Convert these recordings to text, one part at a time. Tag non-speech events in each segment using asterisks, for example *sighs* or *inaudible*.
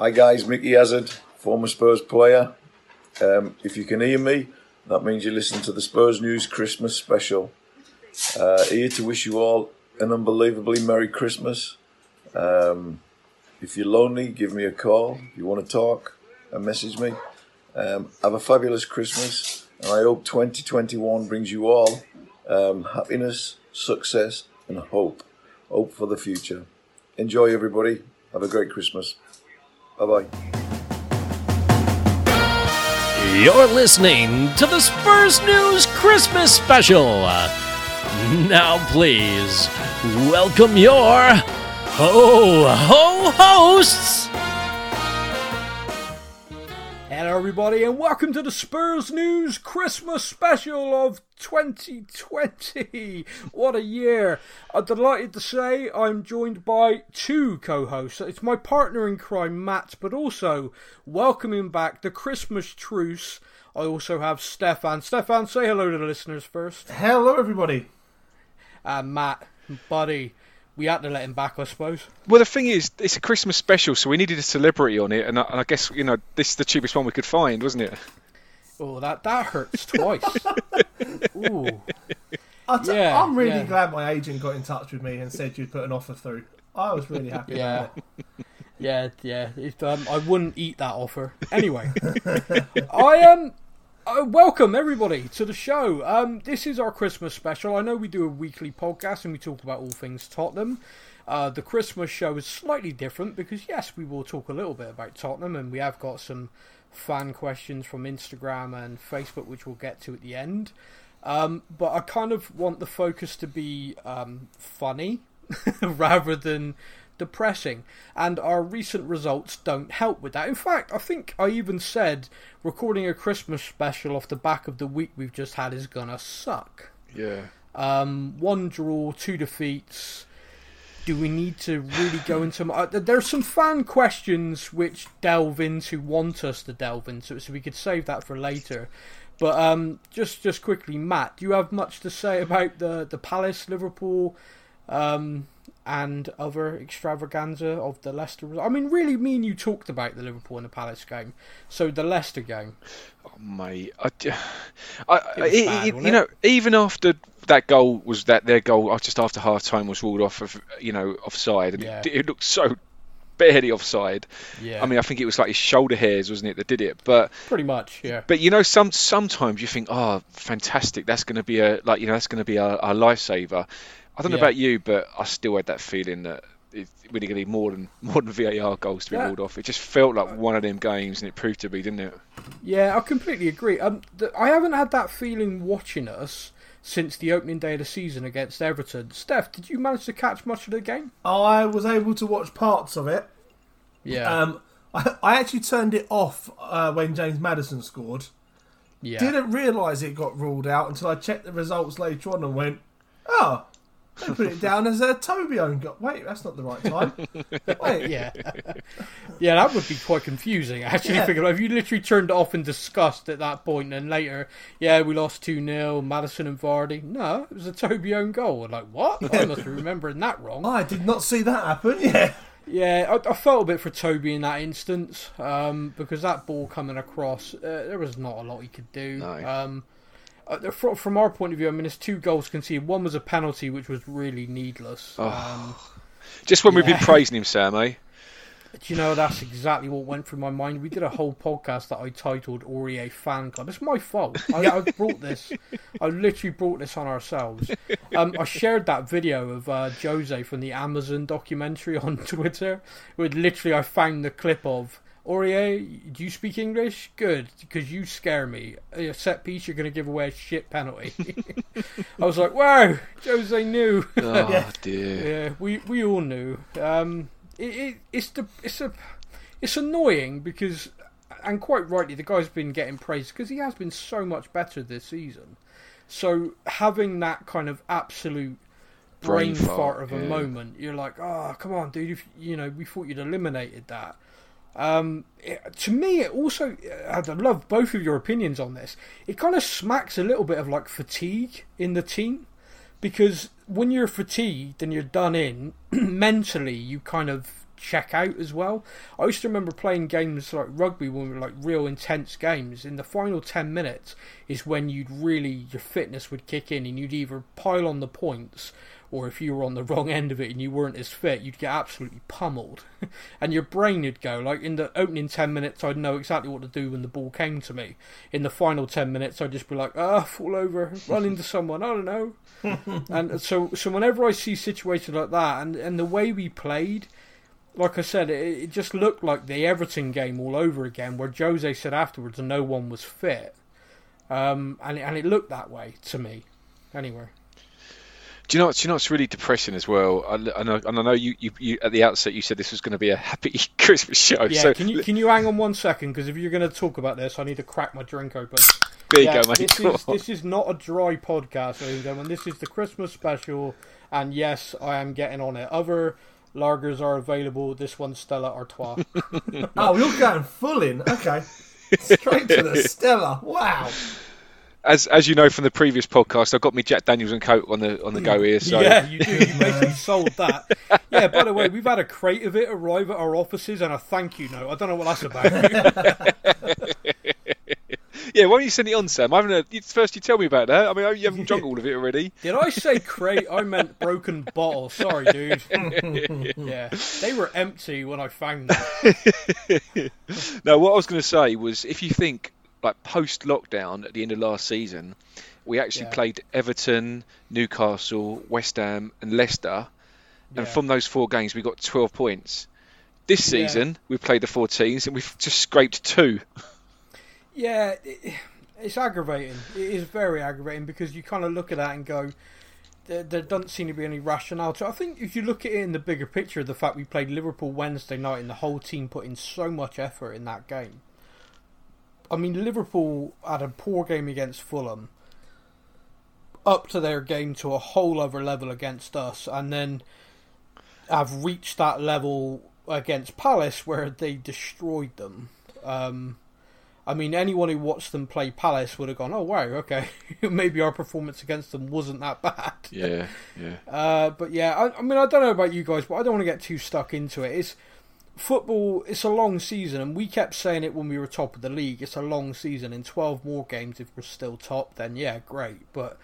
Hi guys, Micky Hazard, former Spurs player. Um, if you can hear me, that means you listen to the Spurs News Christmas special. Uh, here to wish you all an unbelievably Merry Christmas. Um, if you're lonely, give me a call. If you want to talk, and message me. Um, have a fabulous Christmas, and I hope 2021 brings you all um, happiness, success, and hope. Hope for the future. Enjoy, everybody. Have a great Christmas. Bye bye. You're listening to the Spurs News Christmas Special. Now, please, welcome your ho ho hosts. Hello, everybody, and welcome to the Spurs News Christmas special of 2020. What a year! I'm delighted to say I'm joined by two co hosts. It's my partner in crime, Matt, but also welcoming back the Christmas truce. I also have Stefan. Stefan, say hello to the listeners first. Hello, everybody. And Matt, buddy, we had to let him back, I suppose. Well, the thing is, it's a Christmas special, so we needed a celebrity on it, and I, and I guess you know this is the cheapest one we could find, wasn't it? Oh, that that hurts twice. *laughs* Ooh. I t- Yeah, I'm really yeah. glad my agent got in touch with me and said you'd put an offer through. I was really happy Yeah. Yeah, yeah. If, um, I wouldn't eat that offer. Anyway, I um, uh, welcome everybody to the show. Um, this is our Christmas special. I know we do a weekly podcast and we talk about all things Tottenham. Uh, the Christmas show is slightly different because yes, we will talk a little bit about Tottenham and we have got some fan questions from Instagram and Facebook, which we'll get to at the end. Um, but I kind of want the focus to be um, funny *laughs* rather than depressing. And our recent results don't help with that. In fact, I think I even said recording a Christmas special off the back of the week we've just had is gonna suck. Yeah. Um, one draw, two defeats. Do we need to really go into? Uh, are some fan questions which delve into, want us to delve into, so we could save that for later. But um, just just quickly, Matt, do you have much to say about the the Palace, Liverpool, um, and other extravaganza of the Leicester? I mean, really, me and you talked about the Liverpool and the Palace game. So the Leicester game, Oh, mate, I, *sighs* was it- bad, it- you know, even after that goal was that their goal uh, just after half time was ruled off of you know offside, and Yeah. it, it looked so barely offside. yeah, I mean, I think it was like his shoulder hairs, wasn't it, that did it? But pretty much, yeah. but you know, some sometimes you think, oh, fantastic, that's going to be a like you know that's going to be a, a lifesaver. I don't know Yeah. about you, but I still had that feeling that. It's really going to need more than *laughs* more than VAR goals to be Yeah. ruled off. It just felt like one of them games, and it proved to be, didn't it? Yeah, I completely agree. Um, th- I haven't had that feeling watching us since the opening day of the season against Everton. Steph, did you manage to catch much of the game? I was able to watch parts of it. Yeah, Um, I, I actually turned it off uh, when James Maddison scored. yeah. Didn't realise it got ruled out until I checked the results later on and went, oh, they put it down as a Toby own goal. Wait, that's not the right time. *laughs* Wait, yeah, yeah, that would be quite confusing. Actually, Yeah. thinking about if you literally turned it off in disgust at that point, and later, yeah, we lost two 0 Maddison and Vardy. No, it was a Toby own goal. We're like, what? I must be remembering that wrong. I did not see that happen. Yeah. Yeah, I, I felt a bit for Toby in that instance um, because that ball coming across, uh, there was not a lot he could do. No. Um, uh, from, from our point of view, I mean, there's two goals conceded. One was a penalty, which was really needless. Oh. Um, Just when we've been praising him, Sam, eh? do you know, that's exactly what went through my mind. We did a whole podcast that I titled Aurier Fan Club. It's my fault. I, I brought this, I literally brought this on ourselves. Um, I shared that video of uh, Jose from the Amazon documentary on *laughs* Twitter, where literally I found the clip of Aurier, do you speak English? Good, because you scare me. A set piece, you're going to give away a shit penalty. *laughs* I was like, wow, Jose knew. Oh *laughs* Yeah. dear. Yeah, we we all knew. Um, it, it it's the it's a it's annoying because, and quite rightly, the guy's been getting praised because he has been so much better this season. So having that kind of absolute brain, Brain fart, fart, of a yeah. moment, you're like, oh come on, dude, if, you know we thought you'd eliminated that. Um, it, to me, it also I love both of your opinions on this. It kind of smacks a little bit of like fatigue in the team because when you're fatigued and you're done in *clears throat* mentally, you kind of check out as well. I used to remember playing games like rugby when we were like real intense games. In the final ten minutes is when you'd really your fitness would kick in and you'd either pile on the points or if you were on the wrong end of it and you weren't as fit, you'd get absolutely pummeled. *laughs* and your brain would go, like in the opening 10 minutes, I'd know exactly what to do when the ball came to me. In the final 10 minutes, I'd just be like, ah, oh, fall over, run into *laughs* someone, I don't know. *laughs* and so, so whenever I see situations like that, and, and the way we played, like I said, it, it just looked like the Everton game all over again, where Jose said afterwards no one was fit. Um, and, and it looked that way to me. Anyway. Do you know? Do you know what's really depressing as well? I, I and I know you, you, you, at the outset you said this was going to be a happy *laughs* Christmas show. Yeah. So, can you can you hang on one second? Because if you're going to talk about this, I need to crack my drink open. There yeah, you go, mate. This is, *laughs* this is not a dry podcast, ladies and gentlemen. This is the Christmas special, and yes, I am getting on it. Other lagers are available. This one's Stella Artois. *laughs* oh, you're going full in. Okay, straight to the Stella. Wow as as you know from the previous podcast, I've got me Jack Daniels and coat on the on the go mm. here. So yeah, you do. You *laughs* basically sold that. Yeah. By the way, we've had a crate of it arrive at our offices and a thank you note. I don't know what that's about. *laughs* yeah, why don't you send it on, Sam? I haven't. Heard, first, you tell me about that. I mean, you haven't drunk *laughs* all of it already. Did I say crate? I meant broken bottle. Sorry, dude. yeah, they were empty when I found them. now, what I was going to say was, if you think like post lockdown at the end of last season, we actually yeah. played Everton, Newcastle, West Ham, and Leicester, and yeah. from those four games we got 12 points. This season yeah. we played the four teams and we've just scraped two. Yeah, it, it's aggravating. It is very aggravating because you kind of look at that and go, there, there, doesn't seem to be any rationale to. I think if you look at it in the bigger picture, of the fact we played Liverpool Wednesday night and the whole team put in so much effort in that game, I mean, Liverpool had a poor game against Fulham, up to their game to a whole other level against us, and then have reached that level against Palace where they destroyed them. Um, I mean, anyone who watched them play Palace would have gone, "Oh wow, okay, *laughs* maybe our performance against them wasn't that bad." Yeah, yeah. Uh, but yeah, I, I, mean, I don't know about you guys, but I don't want to get too stuck into it. It's football, it's a long season, and we kept saying it when we were top of the league. It's a long season. In 12 more games, if we're still top, then yeah, great. But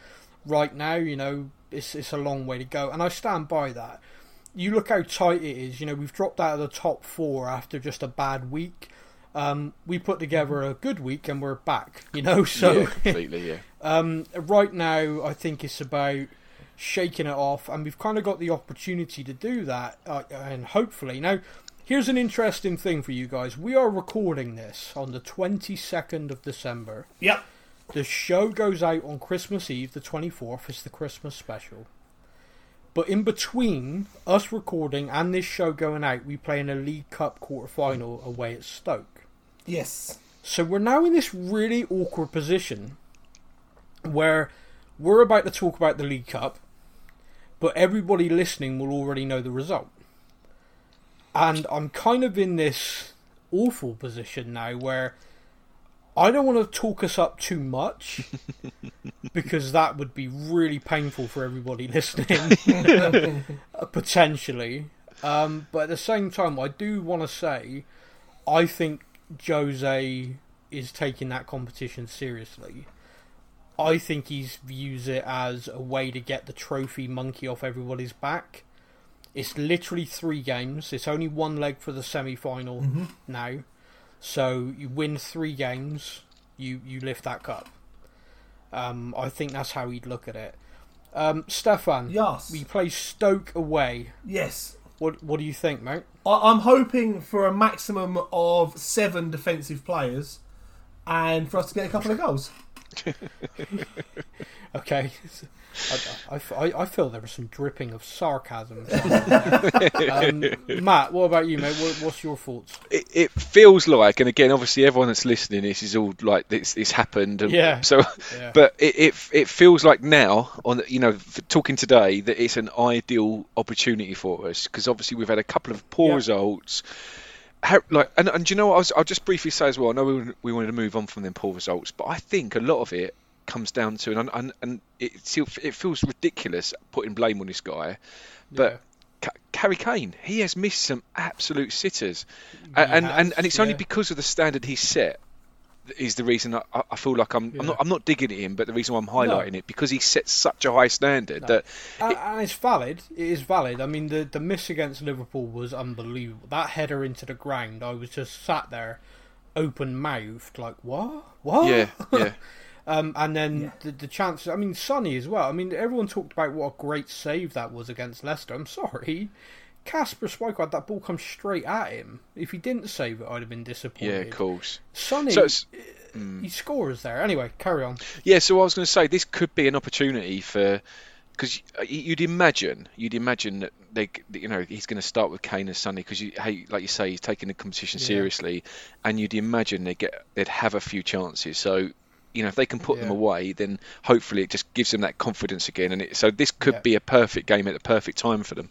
right now, you know, it's it's a long way to go, and I stand by that. You look how tight it is. You know, we've dropped out of the top four after just a bad week. Um, we put together a good week and we're back. You know, *laughs* so yeah, completely, yeah. *laughs* um, right now, I think it's about shaking it off, and we've kind of got the opportunity to do that, uh, and hopefully now Here's an interesting thing for you guys. We are recording this on the 22nd of December. Yep. The show goes out on Christmas Eve, the 24th. It's the Christmas special. But in between us recording and this show going out, we play in a League Cup quarter final away at Stoke. Yes. So we're now in this really awkward position where we're about to talk about the League Cup, but everybody listening will already know the result and I'm kind of in this awful position now where I don't want to talk us up too much *laughs* because that would be really painful for everybody listening, *laughs* potentially. Um, but at the same time, I do want to say I think Jose is taking that competition seriously. I think he views it as a way to get the trophy monkey off everybody's back. It's literally three games. It's only one leg for the semi final mm-hmm. now. So you win three games, you, you lift that cup. Um, I think that's how he'd look at it. Um, Stefan, yes, we play Stoke away. Yes. What What do you think, mate? I, am hoping for a maximum of seven defensive players, and for us to get a couple of goals. *laughs* okay, I, I, I, feel there was some dripping of sarcasm. *laughs* um, Matt, what about you, mate? What, what's your thoughts? It, it, feels like, and again, obviously, everyone that's listening, this is all like this. This happened, and yeah. So, yeah. but it, it, it feels like now, on you know, talking today, that it's an ideal opportunity for us because obviously we've had a couple of poor yeah. results. How, like, and, and you know what? I will just briefly say as well. I know we, we wanted to move on from the poor results, but I think a lot of it comes down to, and and, and it it feels ridiculous putting blame on this guy, but. Yeah. Kane. He has missed some absolute sitters, and, and, and it's only because of the standard he set is the reason I, I- I feel like I'm, Yeah. I'm not I'm not digging at him, but the reason why I'm highlighting it because he sets such a high standard No. that And, and it's valid. It is valid. I mean, the the miss against Liverpool was unbelievable. That header into the ground, I was just sat there, open mouthed, like what, what? yeah yeah *laughs* Um, and then the, the chances. I mean, Sonny as well. I mean, everyone talked about what a great save that was against Leicester. I'm sorry, Kasper Schmeichel had that ball come straight at him. If he didn't save it, I'd have been disappointed. yeah of course. Sonny, So it's, eh, mm. he scores there. Anyway, carry on. Yeah, so I was going to say this could be an opportunity for because uh, you'd imagine you'd imagine that they you know he's going to start with Kane and Sonny because you hey like you say he's taking the competition Yeah. seriously and you'd imagine they get they'd have a few chances so you know if they can put them away then hopefully it just gives them that confidence again and it, so this could Yeah. be a perfect game at the perfect time for them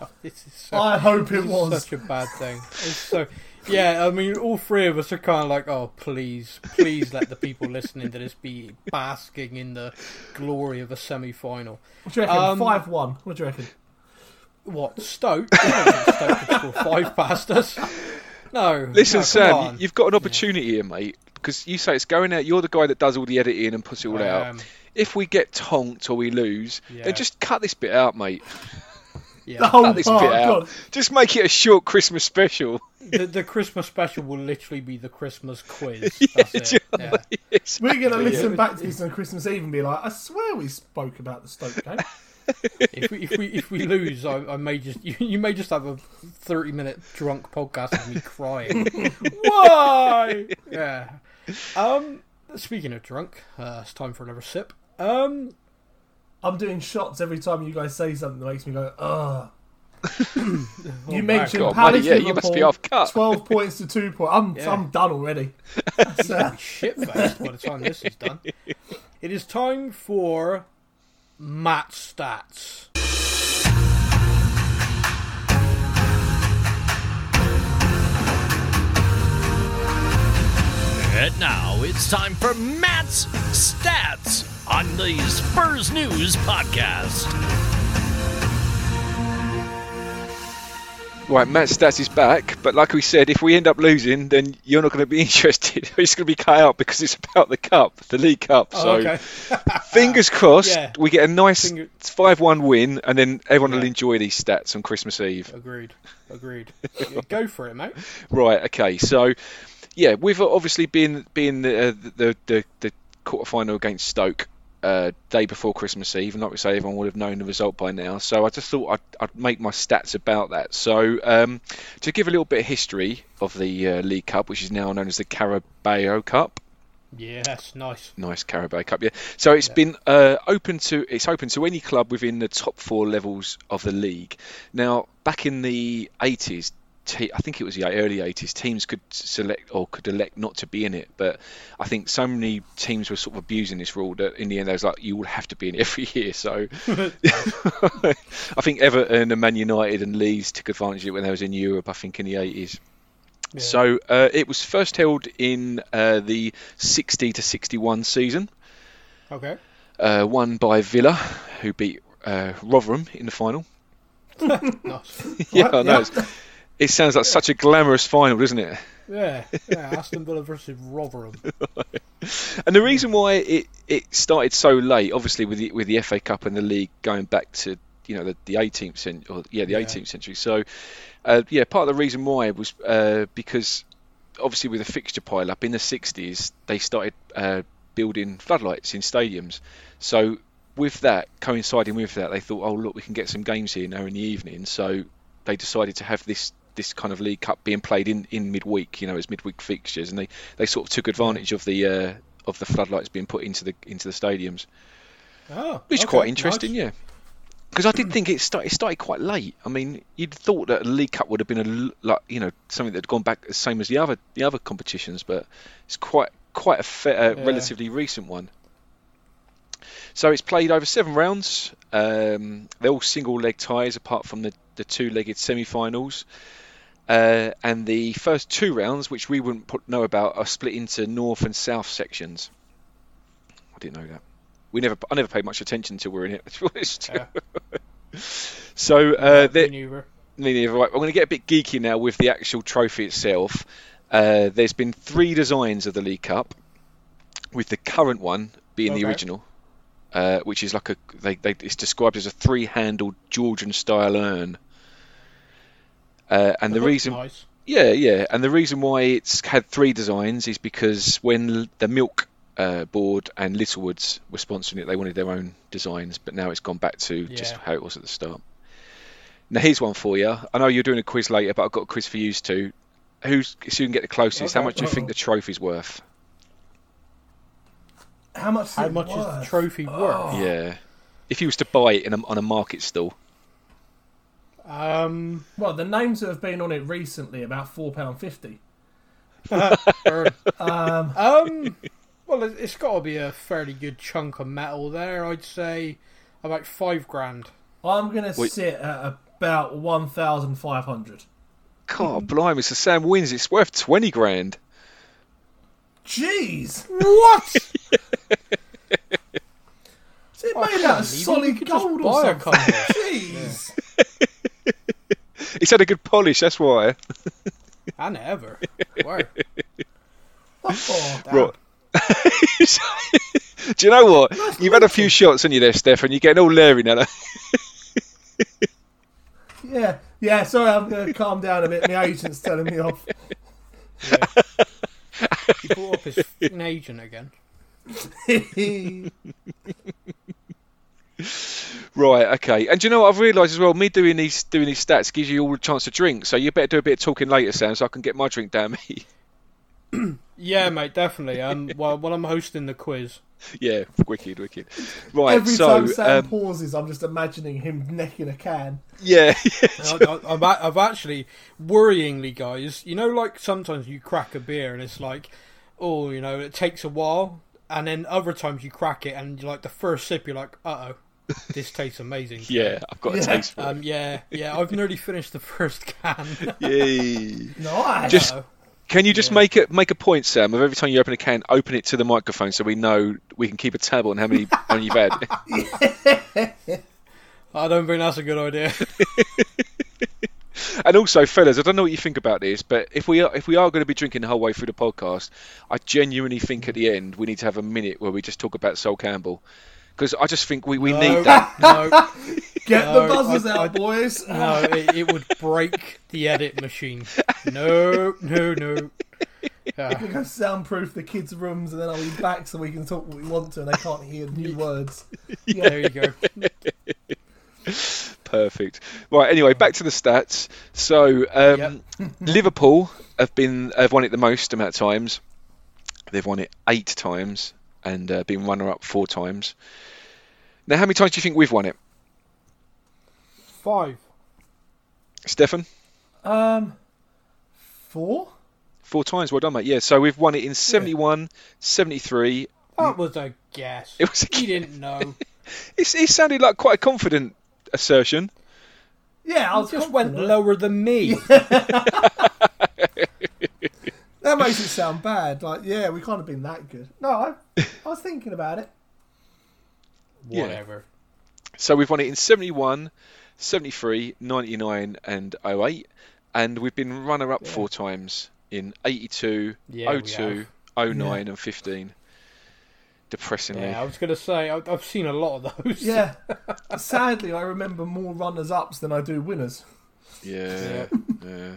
*laughs* This is so, I hope it was. such a bad thing. It's so. Yeah, I mean, all three of us are kind of like, oh, please, please let the people listening to this be basking in the glory of a semi-final. What do you reckon? Um, 5 1. What do you reckon? What Stoke? I don't think Stoke could score five past us. No. listen no, Sam on. you- you've got an opportunity here mate because you say it's going out you're the guy that does all the editing and puts it all I out am. if we get tonked or we lose, Yeah. then just cut this bit out, mate. Yeah. Oh, Cut this bit out. Just make it a short Christmas special. the, the Christmas special will literally be the Christmas quiz. *laughs* That's it. Yeah. Yes. We're going to listen back to this on Christmas Eve and be like, I swear we spoke about the Stoke game. *laughs* If we if we if we lose, I, I may just you, you may just have a thirty minute drunk podcast of me crying. *laughs* Why? Yeah. Um. Speaking of drunk, uh, it's time for another sip. Um. I'm doing shots every time you guys say something that makes me go, ah. *coughs* ugh. oh, You wow. mentioned God, Palace mate, yeah, you must be Liverpool, off cut. 12 *laughs* points to 2 points. I'm, Yeah. I'm done already. That's, shit faced by the time this is done. It is time for Matt stats. And now it's time for Matt's Stats on the Spurs News Podcast. Right, Matt Stats is back, but like we said, if we end up losing, then you're not going to be *laughs* interested. It's going to be cut out because it's about the cup, the League Cup. Oh, so okay. *laughs* fingers crossed, Yeah. we get a nice 5-1 win, and then everyone will enjoy these stats on Christmas Eve. Agreed. Agreed. Go for it, mate. *laughs* Right. Okay. So, yeah, we've obviously been being the uh, the the, the quarter final against Stoke uh, day before Christmas Eve, and like we say, everyone would have known the result by now. So I just thought I'd, I'd make my stats about that. So um, to give a little bit of history of the uh, League Cup, which is now known as the Carabao Cup. Yes, nice. Nice Carabao Cup, yeah. So it's been uh, open to it's open to any club within the top four levels of the league. Now, back in the 80s, te- I think it was the early 80s, teams could select or could elect not to be in it. But I think so many teams were sort of abusing this rule that in the end, they was like, you will have to be in it every year. So *laughs* I think Everton and Man United and Leeds took advantage of it when they was in Europe. I think in the 80s. Yeah. So uh, it was first held in uh, the 60 to 61 season, Okay. uh, won by Villa, who beat uh, Rotherham in the final. *laughs* Nice. *laughs* yeah, I know. yeah. It sounds like such a glamorous final, doesn't it? Yeah. Yeah. Aston Villa versus Rotherham. *laughs* And the reason why it, it started so late, obviously with the with the FA Cup and the league going back to you know the, the 18th century, or yeah, the Yeah. 18th century. So uh, yeah, part of the reason why was uh, because obviously with the fixture pile up in the 60s, they started uh, building floodlights in stadiums. So with that coinciding with that, they thought, oh look, we can get some games here now in the evening. So they decided to have this this kind of League Cup being played in, in midweek, you know, as midweek fixtures, and they, they sort of took advantage of the uh, of the floodlights being put into the into the stadiums, Oh, which is okay, quite interesting, nice. yeah. Because I did think it started, it started quite late. I mean, you'd thought that a League Cup would have been a like you know something that had gone back the same as the other the other competitions, but it's quite quite a uh, Yeah. relatively recent one. So it's played over seven rounds. Um, they're all single leg ties, apart from the, the two legged semi finals. Uh, and the first two rounds, which we wouldn't put, know about, are split into north and south sections. I didn't know that. We never, I never paid much attention until we were in it. *laughs* To be honest. Yeah. *laughs* So uh, Me neither. Me neither. Right, I'm going to get a bit geeky now with the actual trophy itself. Uh, there's been three designs of the League Cup, with the current one being the original, uh, which is like a they, they it's described as a three-handled Georgian style urn. Uh, and the Looks reason, nice. yeah, yeah, and the reason why it's had three designs is because when the Milk uh, Board and Littlewoods were sponsoring it, they wanted their own designs, but now it's gone back to just how it was at the start. Now here's one for you. I know you're doing a quiz later, but I've got a quiz for you too. Who's so you can get the closest? How much do you think the trophy's worth? How much? Is How it much is the trophy worth? Yeah, if you was to buy it in a, on a market stall, Um, Well, the names that have been on it recently about four pound fifty. *laughs* Um, um, well, it- it's got to be a fairly good chunk of metal there. I'd say about five grand. I'm gonna Wait. sit at about one thousand five hundred. God, blimey! So Sam wins. It's worth twenty grand. Jeez, What? *laughs* is it made can't out of solid gold or something? couple. Jeez. It's had a good polish. That's why. and ever. Wow. Oh, Right. Do you know what? You've had a few shots on you there, Stefan. You're getting all leery now. yeah, yeah. Sorry, I'm gonna calm down a bit. My agent's telling me off. *laughs* He brought up his f***ing agent again. *laughs* Right, okay. And do you know what I've realised as well? Me doing these doing these stats gives you all the chance to drink. So you better do a bit of talking later, Sam, so I can get my drink down me. *clears throat* Yeah, mate, definitely. Um, *laughs* while while I'm hosting the quiz. yeah, wicked, wicked. Right, Every so time Sam um, pauses, I'm just imagining him necking a can. yeah, *laughs* I, I, I've, a- I've actually, worryingly, guys, you know, like sometimes you crack a beer and it's like, oh, you know, it takes a while, and then other times you crack it and like the first sip, you're like, uh oh, this tastes amazing. *laughs* yeah, I've got a Yeah. taste for it. Um, yeah, yeah, I've nearly finished the first can. *laughs* Yay. *laughs* Nice. Just- Uh-oh. Can you just Yeah. make it make a point, Sam, of every time you open a can, open it to the microphone so we know we can keep a tab on how many on you've had. I don't think that's a good idea. And also, fellas, I don't know what you think about this, but if we are if we are going to be drinking the whole way through the podcast, I genuinely think at the end we need to have a minute where we just talk about Sol Campbell, because I just think we, we No, need that. *laughs* No, Get No, the buzzers I- out, boys. *laughs* no, it, it would break the edit machine. No, no, no. Uh, We're going to soundproof the kids' rooms and then I'll be back so we can talk what we want to and they can't hear new *laughs* words. Yeah. there you go. Perfect. Right. Anyway, back to the stats. So um, Liverpool have been have won it the most amount of times. They've won it eight times and uh, been runner up four times. Now, how many times do you think we've won it, Five. Stefan? Um, four? Four times. Well done, mate. Yeah. So we've won it in 71, 73. That was a guess. It was a You didn't know. *laughs* It's, it sounded like quite a confident assertion. Yeah, I You was just went lower than me. *laughs* *laughs* That *laughs* makes it sound bad. Like, yeah, we can't have been that good. No, I, I was thinking about it. Yeah. Whatever. So we've won it in 71, 73, 99, and 08. And we've been runner up four times in 82, Yeah, 02, have. 09, and 15. Depressingly. Yeah, I was going to say, I- I've seen a lot of those. Yeah. *laughs* Sadly, I remember more runners ups than I do winners. Yeah, yeah.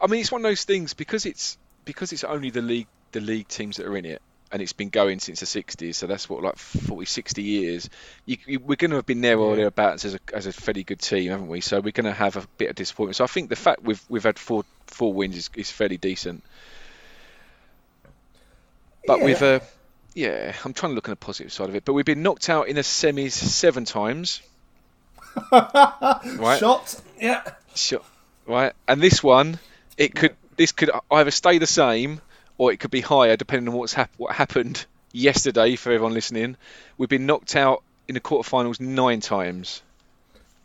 I mean, it's one of those things because it's because it's only the league the league teams that are in it, and it's been going since the '60s. So that's what like 40, 60 years. You, you, we're going to have been there or Yeah. thereabouts as a as a fairly good team, haven't we? So we're going to have a bit of disappointment. So I think the fact we've we've had four four wins is, is fairly decent. But Yeah. we've uh, yeah, I'm trying to look on the positive side of it. But we've been knocked out in the semis seven times. *laughs* right. Shot. Yeah. shot Right, and this one, it could this could either stay the same or it could be higher depending on what's hap- what happened yesterday. For everyone listening, we've been knocked out in the quarterfinals nine times.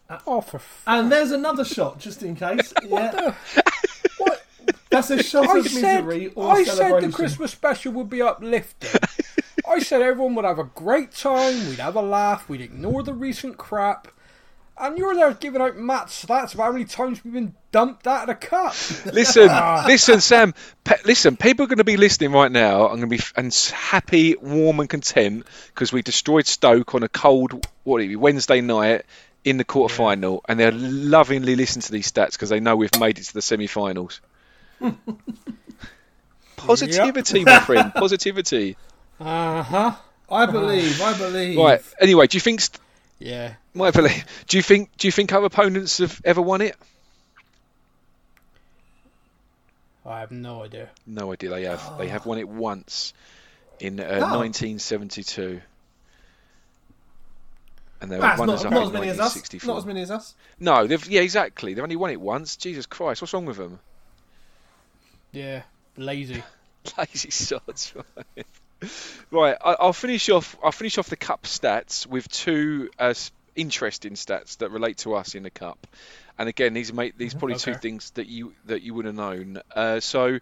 Uh, oh, for f- And there's another shot, just in case. *laughs* Yeah. *laughs* What? That's a shot I of said, misery or I said the Christmas special would be uplifting. *laughs* I said everyone would have a great time, we'd have a laugh, we'd ignore the recent crap, And you're there giving out Matt stats about how many times we've been dumped out of the cup. *laughs* Listen, *laughs* listen, Sam. Pe- listen, people are going to be listening right now. I'm going to be f- and happy, warm, and content because we destroyed Stoke on a cold, what it be, Wednesday night in the quarter final, and they're lovingly listening to these stats because they know we've made it to the semi-finals. *laughs* Positivity, my friend. Positivity. Uh huh. I believe. I believe. Right. Anyway, do you think? St- Yeah. my belief. Do you think? Do you think our opponents have ever won it? I have no idea. No idea. They have. They have won it once in uh, Oh. 1972. And they were That's runners not, up not in as many as us. 1964. Not as many as us. No, they've yeah, exactly. They've only won it once. Jesus Christ, what's wrong with them? Yeah. Lazy. *laughs* Lazy sods. Right. I, I'll finish off. I'll finish off the cup stats with two uh, interesting stats that relate to us in the cup. And again, these make these probably two things that you that you would have known. Uh, so,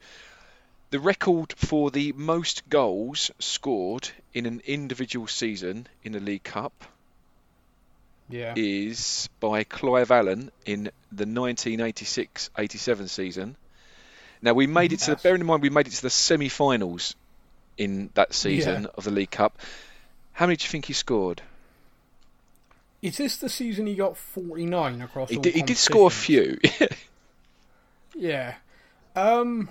the record for the most goals scored in an individual season in the League Cup Yeah. is by Clive Allen in the 1986-87 season. Now we made it to the, bearing in mind we made it to the semi-finals in that season Yeah. of the League Cup. How many do you think he scored? Is this the season he got 49 across He all did, he did score a few. *laughs* Yeah. Um.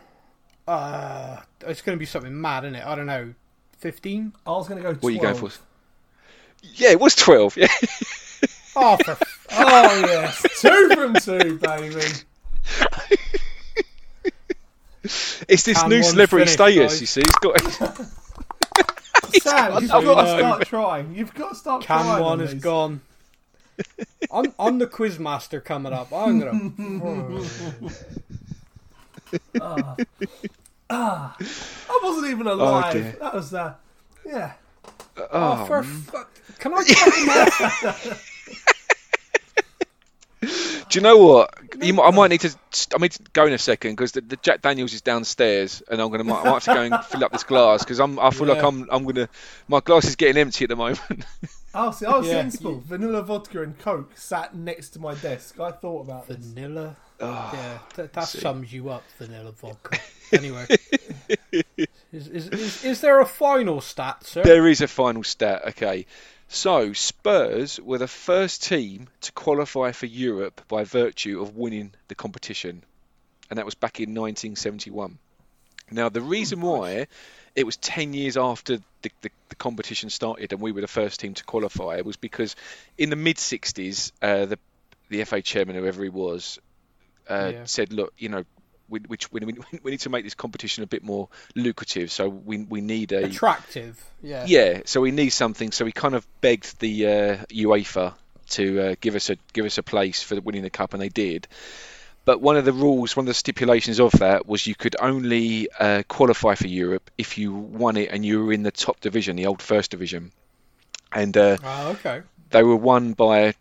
Uh. It's going to be something mad, isn't it? I don't know. 15? I was going to go 12. what are you going for? Yeah, it was 12. Yeah. Oh, for f- Oh, yes. *laughs* two from two, baby. *laughs* *laughs* It's this Can new one celebrity finish, status, guys? you see. He's got *laughs* Sam, you've I've got to got- start trying. You've got to start Can trying. Cam one on is these. gone. I'm, I'm the quizmaster coming up. I'm gonna. *laughs* I wasn't even alive. dear. that was uh, yeah. Oh, for fuck! Can I? Cut him off? Do you know what? You, I might need to. I need to go in a second because the, the Jack Daniels is downstairs, and I'm gonna. I might have to go and *laughs* fill up this glass because I'm. I feel like I'm. I'm gonna. My glass is getting empty at the moment. *laughs* Oh, see, I was Yeah. sensible. Vanilla vodka and Coke sat next to my desk. I thought about this. Vanilla. Ah, yeah, that, that sums you up. Vanilla vodka. *laughs* Anyway, is, is, is, is there a final stat, sir? there is a final stat. Okay, so Spurs were the first team to qualify for Europe by virtue of winning the competition, and that was back in 1971. Now the reason why it was 10 years after the, the, the competition started and we were the first team to qualify was because in the mid 60s uh, the the FA chairman whoever he was uh, Yeah. said look you know we, which we, we, we need to make this competition a bit more lucrative so we we need a Attractive. Yeah. yeah, so we need something. So we kind of begged the uh, UEFA to uh, give us a give us a place for winning the cup, and they did. But one of the rules, one of the stipulations of that was you could only uh, qualify for Europe if you won it and you were in the top division, the old first division. And uh, Ah, okay. they were won by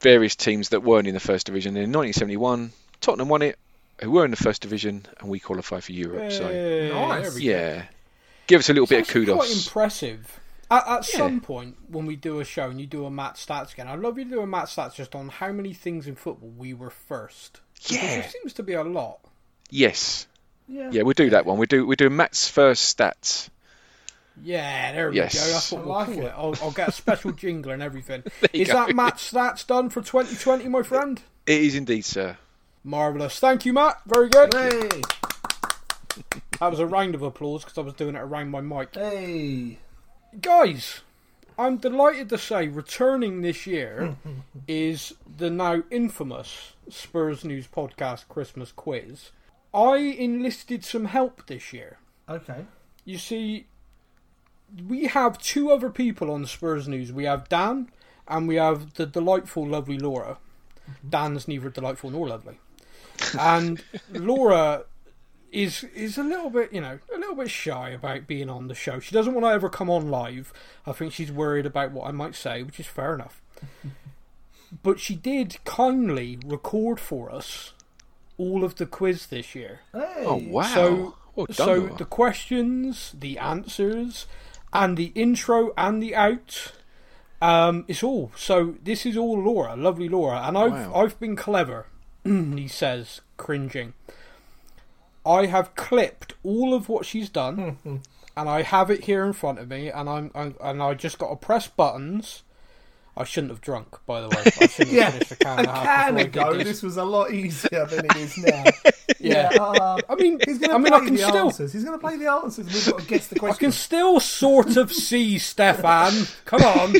various teams that weren't in the first division. In 1971, Tottenham won it, who were in the first division, and we qualify for Europe. So Hey, Nice. there we go. yeah, give us a little bit of It's actually Quite kudos. impressive. At, at Yeah. some point, when we do a show and you do a Matt Stats again, I'd love you to do a Matt Stats just on how many things in football we were first. Because Yeah. there seems to be a lot. Yes. Yeah. Yeah, we'll do that one. We do we do Matt's first stats. Yeah, there we Yes. go. That's what I we'll like call it. it. I'll, I'll get a special jingle and everything. *laughs* you Is go. that Matt Stats done for 2020, my friend? It is indeed, sir. Marvellous. Thank you, Matt. Very good. Hey, *laughs* That was a round of applause because I was doing it around my mic. hey. Guys, I'm delighted to say returning this year *laughs* is the now infamous Spurs News Podcast Christmas quiz. I enlisted some help this year. Okay. You see, we have two other people on Spurs News. We have Dan and we have the delightful, lovely Laura. Mm-hmm. Dan's neither delightful nor lovely. And Laura is is a little bit, you know, a little bit shy about being on the show. She doesn't want to ever come on live. I think she's worried about what I might say, which is fair enough. *laughs* But she did kindly record for us all of the quiz this year. Hey. Oh wow! So, well so the questions, the answers, and the intro and the out Um, it's all so. This is all Laura, lovely Laura, and I've Wow. I've been clever. He says, cringing. I have clipped all of what she's done, and I have it here in front of me, and I'm, I'm and I just got to press buttons. I shouldn't have drunk, by the way. I shouldn't *laughs* Yeah, have finished a can a can ago, this. this. was a lot easier than it is now. *laughs* Yeah. uh, I mean, he's going I to mean, play I can the still, answers. He's going to play the answers. We've got to guess the question. I can still sort of *laughs* see Stefan. Come on.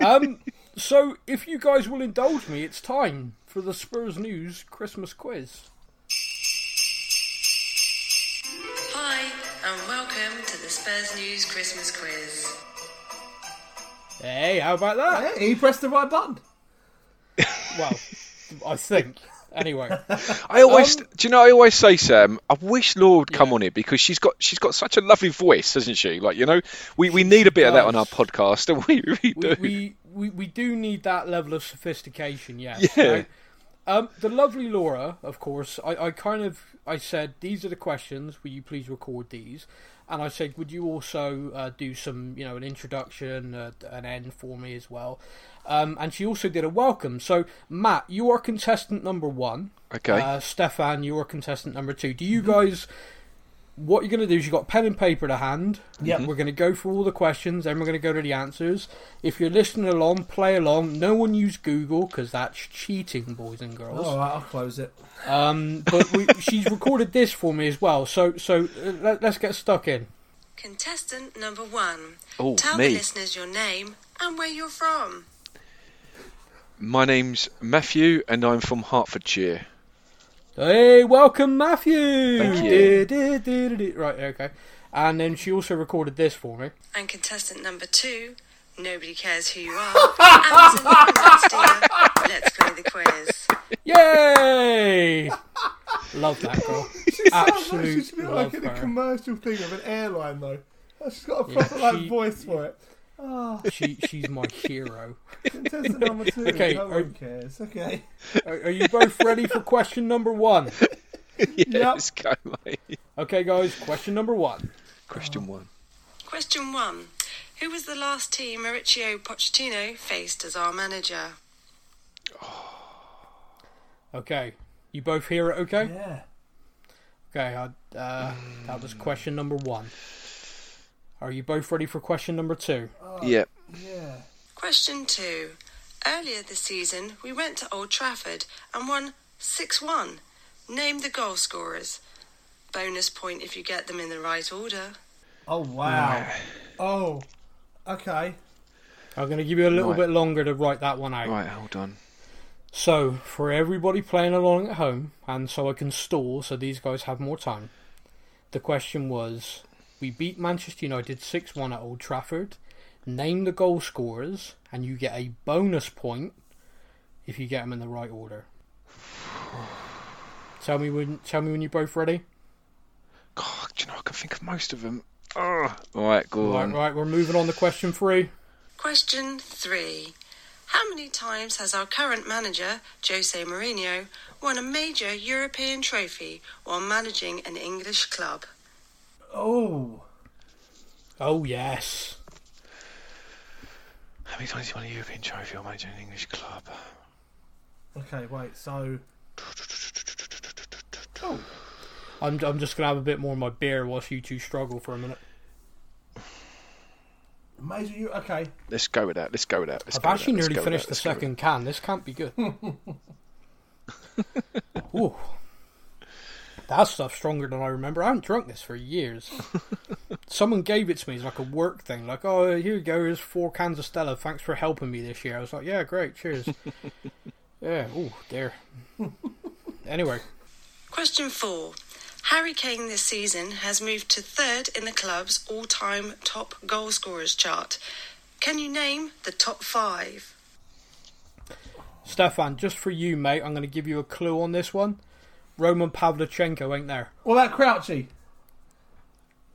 Um, so if you guys will indulge me, it's time for the Spurs News Christmas quiz. Hi, and welcome to the Spurs News Christmas Quiz. Hey, how about that? Yeah, he pressed the right button. *laughs* Well, I think. Anyway, I always, Um, do you know? I always say, Sam. I wish Laura would come Yeah. on here because she's got she's got such a lovely voice, hasn't she? Like you know, we, we need a bit of that on our podcast, and we *laughs* really we, do. we, we, we do need that level of sophistication, yes. Yeah. right? Um, the lovely Laura, of course, I, I kind of I said these are the questions. Will you please record these? And I said, would you also uh, do some, you know, an introduction, uh, an end for me as well? Um, and she also did a welcome. So Matt, you are contestant number one. Okay. Uh, Stefan, you are contestant number two. Do you guys? What you're going to do is you've got pen and paper to hand. Yeah. We're going to go through all the questions, then we're going to go to the answers. If you're listening along, play along. No one use Google because that's cheating, boys and girls. All right, I'll close it. Um, but we, *laughs* she's recorded this for me as well. So, so uh, let, let's get stuck in. Contestant number one. Oh, Tell me. the listeners your name and where you're from. My name's Matthew, and I'm from Hertfordshire. Hey, welcome, Matthew. Thank you. Du- du- du- du- du. Right, okay. And then she also recorded this for me. And contestant number two. Nobody cares who you are. *laughs* Alison Nicholas. Let's play the quiz. Yay! Love that girl. *laughs* She sounds like Absolute she should like in a commercial thing of an airline, though. She's got a Yeah, proper like voice for it. Oh, She, she's my hero. contestant number two. Okay, no are- one cares. Okay. Are, are you both ready for question number one? *laughs* yes, go, mate. Okay, guys, question number one. Question one. Question one. Who was the last team Mauricio Pochettino faced as our manager? *sighs* Okay, you both hear it okay? Yeah. Okay, I, uh, that was question number one. Are you both ready for question number two? Oh, yeah. Yeah. Question two. Earlier this season, we went to Old Trafford and won 6 1. Name the goal scorers. Bonus point if you get them in the right order. Oh wow. Oh. Okay. I'm going to give you a little Right. bit longer to write that one out. Right, hold on. So, for everybody playing along at home, and so I can stall so these guys have more time, the question was We beat Manchester United 6 1 at Old Trafford. Name the goal scorers, and you get a bonus point if you get them in the right order. Tell me when. Tell me when you're both ready. God, do you know I can think of most of them. Oh. All right, go Right, on. right. We're moving on to question three. Question three. How many times has our current manager, Jose Mourinho, won a major European trophy while managing an English club? Oh. Oh yes. How many times have you won a European trophy or managed an English club? Okay. Wait. So. Oh. I'm. I'm just gonna have a bit more of my beer whilst you two struggle for a minute. Major. You okay? Let's go with that. Let's go with that. Let's I've actually that. Nearly finished the Let's second can. This can't be good. *laughs* Ooh. That stuff's stronger than I remember. I haven't drunk this for years. *laughs* Someone gave it to me as like a work thing. Like, oh, here you go. Here's four cans of Stella. Thanks for helping me this year. I was like, yeah, great. Cheers. *laughs* yeah. Oh, there. anyway, Question four. Harry Kane this season has moved to third in the club's all time top goal scorers chart. Can you name the top five? Stefan, just for you, mate, I'm going to give you a clue on this one. Roman Pavlyuchenko ain't there. What about Crouchy?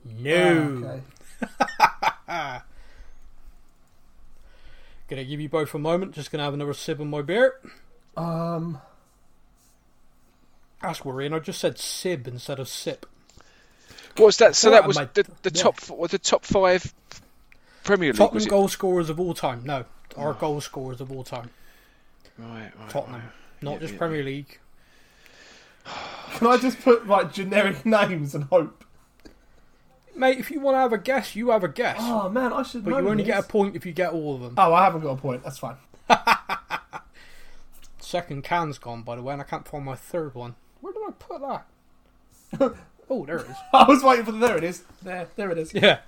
No. Okay. *laughs* Gonna give you both a moment. Just gonna have another sip of my beer. Um. That's worrying. I just said sib instead of sip. What was that? So Alright, that was mate. the, the Yeah. top. What the top five Premier League Tottenham was goal scorers of all time. No, our goal scorers of all time. Right, right, Tottenham, right. not Yeah, just yeah. Premier League. Can I just put like generic *laughs* names and hope? Mate, if you want to have a guess, you have a guess. Oh man, I should. but know you only this. get a point if you get all of them. Oh, I haven't got a point. That's fine. *laughs* Second can's gone, by the way, and I can't find my third one. Where did I put that? *laughs* oh, there it is. I was waiting for the. There it is. There, there it is. Yeah.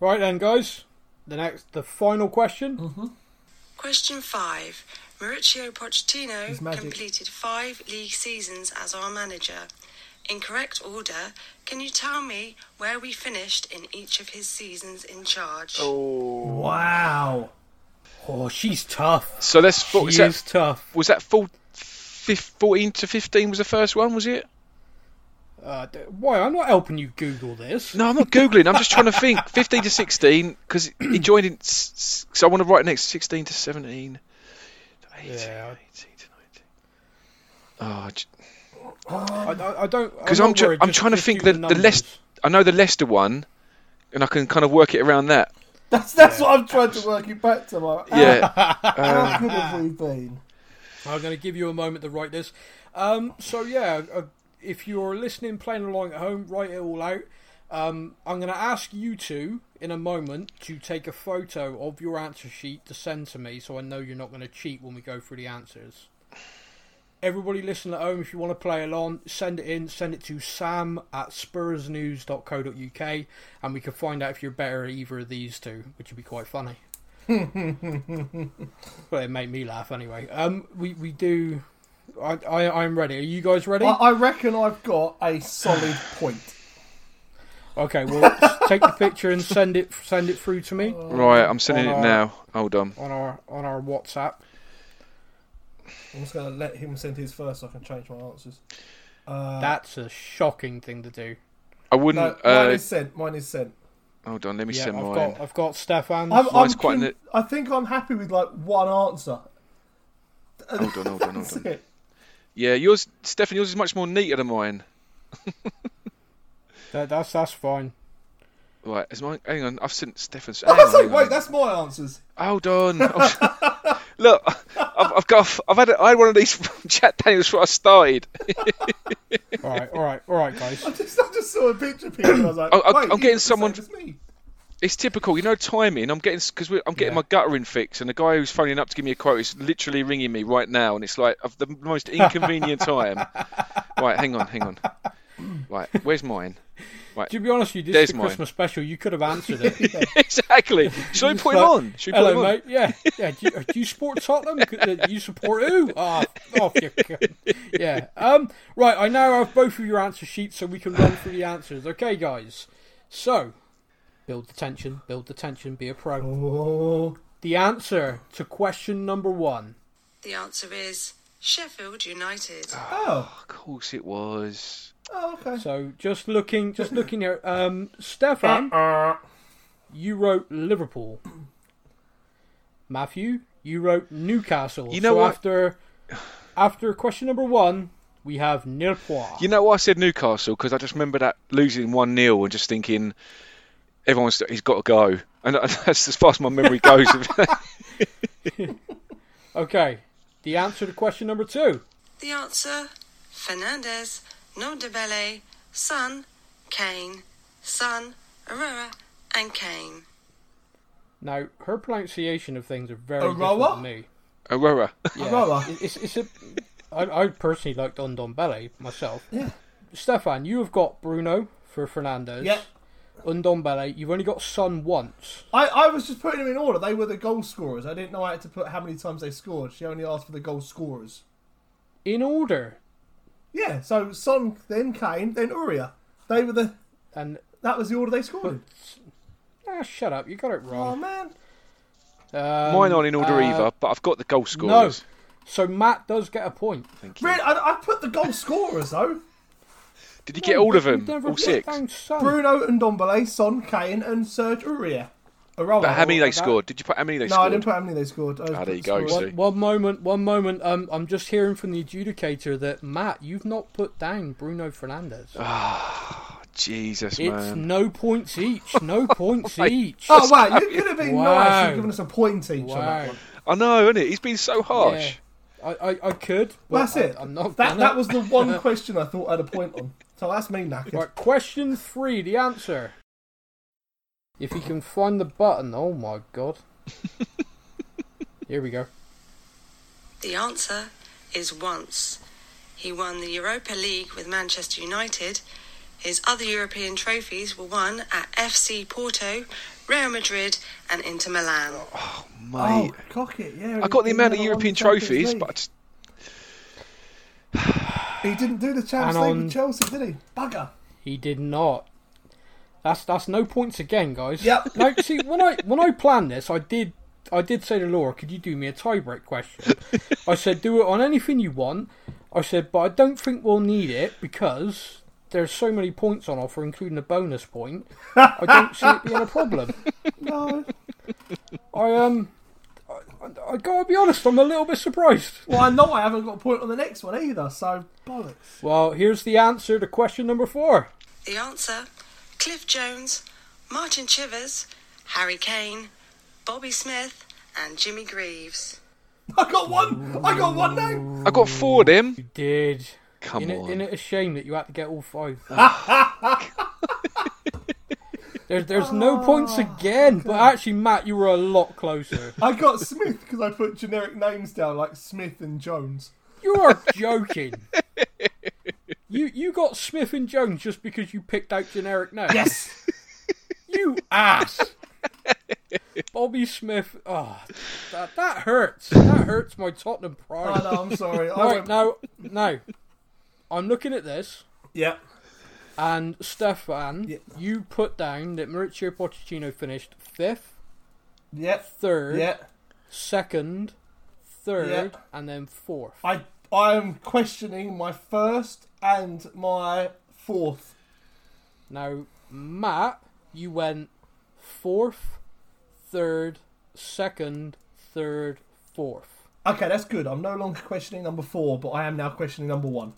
Right then, guys. The next, the final question. Mm-hmm. Question 5. Mauricio Pochettino completed five league seasons as our manager. In correct order, can you tell me where we finished in each of his seasons in charge? Oh, wow. Oh, she's tough. So let's. She What, was, that, is tough. was that full, 14 to 15 was the first one, was it? Uh, why? I'm not helping you Google this. No, I'm not Googling. I'm just trying to think. *laughs* 15 to 16, because he joined in. s- s- So I want to write next 16 to 17. 18, Yeah. 18 to 19. Oh, j- I, I, I don't. I'm 'Cause not I'm tr- I'm trying to think do the- the less- I know the Leicester one, and I can kind of work it around that. That's that's what I'm trying to work it back to. Like, Yeah. how good have we been? I'm going to give you a moment to write this. Um, so yeah, uh, if you're listening, playing along at home, write it all out. Um, I'm going to ask you two in a moment to take a photo of your answer sheet to send to me, so I know you're not going to cheat when we go through the answers. Everybody listening at home, if you want to play along, send it in. Send it to sam at spursnews.co.uk, and we can find out if you're better at either of these two, which would be quite funny. *laughs* well, it made me laugh anyway. Um, we we do. I, I I'm ready. Are you guys ready? I, I reckon I've got a solid point. Okay, well, take the picture and send it send it through to me Right, I'm sending on it our- now. Hold on. on our on our WhatsApp. I'm just gonna let him send his first, so I can change my answers. Uh, That's a shocking thing to do. I wouldn't. mine uh, is sent. Mine is sent. hold on, let me Yeah, send I've mine. got I've got Stefan's. I'm, Mine's I'm quite con- an- I think I'm happy with like one answer. Hold on, hold on, hold on. *laughs* it. Yeah, yours, Stefan, yours is much more neater than mine. *laughs* That, that's that's fine. Right, is mine? Hang on, I've sent Stefan's. *laughs* I was like, wait, on. that's my answers. Hold on. *laughs* Oh, *laughs* Look, I've, I've got. I've had. A, I had one of these from chat Daniels before I started. All right, all right, all right, guys. I just, I just saw a picture of people and I was like, I- *clears throat* I- oh, oh, wait, I'm getting someone- same as me. It's typical, you know, timing. I'm getting because I'm getting Yeah. my guttering fixed, and the guy who's phoning up to give me a quote is literally ringing me right now, and it's like of the most inconvenient time. Right, hang on, hang on. *clears throat* Right, where's mine? To be honest with you, this There's is mine. Christmas special. You could have answered it. *laughs* exactly. Should we put him Like, on? Should we put Hello, him on? mate. Yeah, yeah. Do you, do you support Tottenham? Uh, Do you support who? *laughs* Ah, off you. Yeah. Um. Right. I now have both of your answer sheets, so we can run through the answers. Okay, guys. So, build the tension. Build the tension. Be a pro. Oh, The answer to question number one. The answer is Sheffield United. Ah, oh, Of course it was. oh, okay. So, just looking, just looking here. Um, Stefan, uh, uh. you wrote Liverpool. Matthew, you wrote Newcastle. You know so what? After, after question number one, we have Nilpois. You know why I said Newcastle? Because I just remember that losing 1 0 and just thinking, everyone's he's got to go. And *laughs* that's as far as my memory goes. *laughs* *laughs* Okay, the answer to question number two. The answer Fernandes, No. De Nondebele, Son, Kane, Son, Aurora, and Kane. Now, her pronunciation of things are very Aroa? different to me. Aurora. Yeah, Aroa. it- It's, it's a, I, I personally like Undombele myself. Yeah. Stefan, you have got Bruno for Fernandes. Yeah. Undombele, you've only got Son once. I, I was just putting them in order. They were the goal scorers. I didn't know I had to put how many times they scored. She only asked for the goal scorers. In order. Yeah, so Son, then Kane, then Aurier. They were the. And, That was the order they scored. *laughs* ah, shut up, you got it wrong. Oh man. Um, Mine aren't in order uh, either, but I've got the goal scorers. So Matt does get a point. Thank you. Really, I, I put the goal *laughs* scorers though. Did you get all of them? never All six? Bruno and Dombele, Son, Kane, and Serge Aurier. Aroa. But how many what they about- scored? Did you put how many they No, scored? No, I didn't put how many they scored. Ah, there you go, scorers. One, one moment, one moment. Um, I'm just hearing from the adjudicator that Matt, you've not put down Bruno Fernandes. Ah, Jesus, It's man. no points each. No *laughs* points each. Oh wow, you could have been Wow. nice and given us a point each on Wow. that one. I know, isn't it? He's been so harsh. I, I, I could. But Well, that's I, it. I'm not that gonna. that was the one *laughs* question I thought I had a point on. So that's me knackered. Right, question three, the answer. If you can find the button, oh my god. *laughs* Here we go. The answer is once. He won the Europa League with Manchester United. His other European trophies were won at FC Porto, Real Madrid, and Inter Milan. Oh, oh, mate. Oh, cock it, yeah. I got the amount of European trophies, but I just, he didn't do the Champions League on- with Chelsea, did he? Bugger. He did not. That's that's no points again, guys. Yep. Now, see, when I when I planned this, I did I did say to Laura, "Could you do me a tiebreak question?" I said, "Do it on anything you want." I said, "But I don't think we'll need it because there's so many points on offer, including a bonus point. I don't see it being a problem." *laughs* No. I um, I, I, I gotta be honest, I'm a little bit surprised. Well, I know I haven't got a point on the next one either, so bollocks. Well, here's the answer to question number four. The answer Cliff Jones, Martin Chivers, Harry Kane, Bobby Smith, and Jimmy Greaves. I got one. I got one now! I got four of them. You did. Come Isn't it, on. isn't it a shame that you had to get all five? *laughs* *laughs* *laughs* there's there's no points oh, again, but actually, Matt, you were a lot closer. *laughs* I got Smith because I put generic names down like Smith and Jones. You are joking. You you got Smith and Jones just because you picked out generic names. Yes. *laughs* You ass. Bobby Smith. Oh, that that hurts. That hurts my Tottenham pride. I know. I'm sorry. *laughs* I Right now, now, I'm looking at this. yeah. And Stefan, Yeah. you put down that Maurizio Pochettino finished fifth, Yeah. third, Yeah. second, third, Yeah. and then fourth. I I am questioning my first and my fourth. Now, Matt, you went fourth, third, second, third, fourth. Okay, that's good. I'm no longer questioning number four, but I am now questioning number one.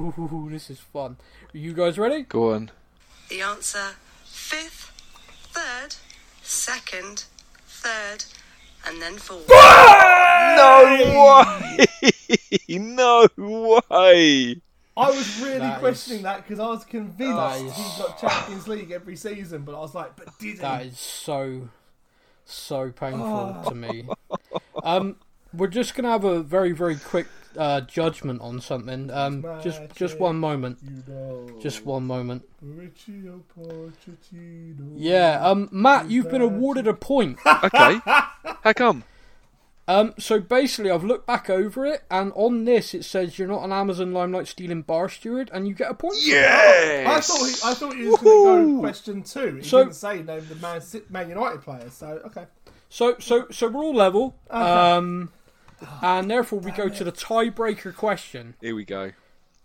Ooh, this is fun. Are you guys ready? Go on. The answer fifth, third, second, third, and then fourth. No way! *laughs* no way! I was really That questioning is- that because I was convinced That is- he got Champions League every season, but I was like, but did he? That is so, so painful Oh. to me. Um, we're just gonna have a very, very quick uh, judgment on something. Um, just, just one moment. You know, Just one moment. Yeah, um, Matt, you've been awarded a point. *laughs* Okay. How come? Um, so basically, I've looked back over it, and on this it says you're not an Amazon Limelight stealing bar steward, and you get a point. for that. I thought he, I thought he was going to Woohoo! go question two. He So- didn't say name the Man, Man United players. So okay. So, so, so we're all level. Okay. Um, and therefore we go to the tiebreaker question. Here we go.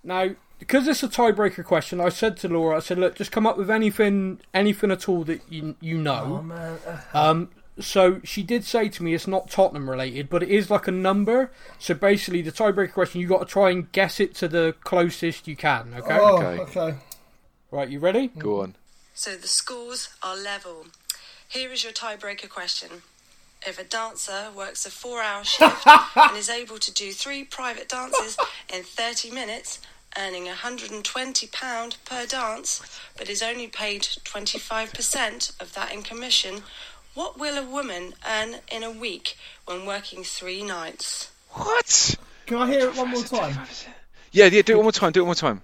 Now, because it's a tiebreaker question, I said to Laura, I said, look, just come up with anything, anything at all that you you Oh know. man, Um, so she did say to me it's not Tottenham related, but it is like a number. So basically, the tiebreaker question, you've got to try and guess it to the closest you can. Okay. oh, Okay. okay. Right, you ready? Go on. So the scores are level. Here is your tiebreaker question. If a dancer works a four hour *laughs* shift and is able to do three private dances in 30 minutes, earning £120 per dance, but is only paid 25% of that in commission, what will a woman earn in a week when working three nights? What? Can I hear it one more time? Yeah, yeah, do it one more time, do it one more time.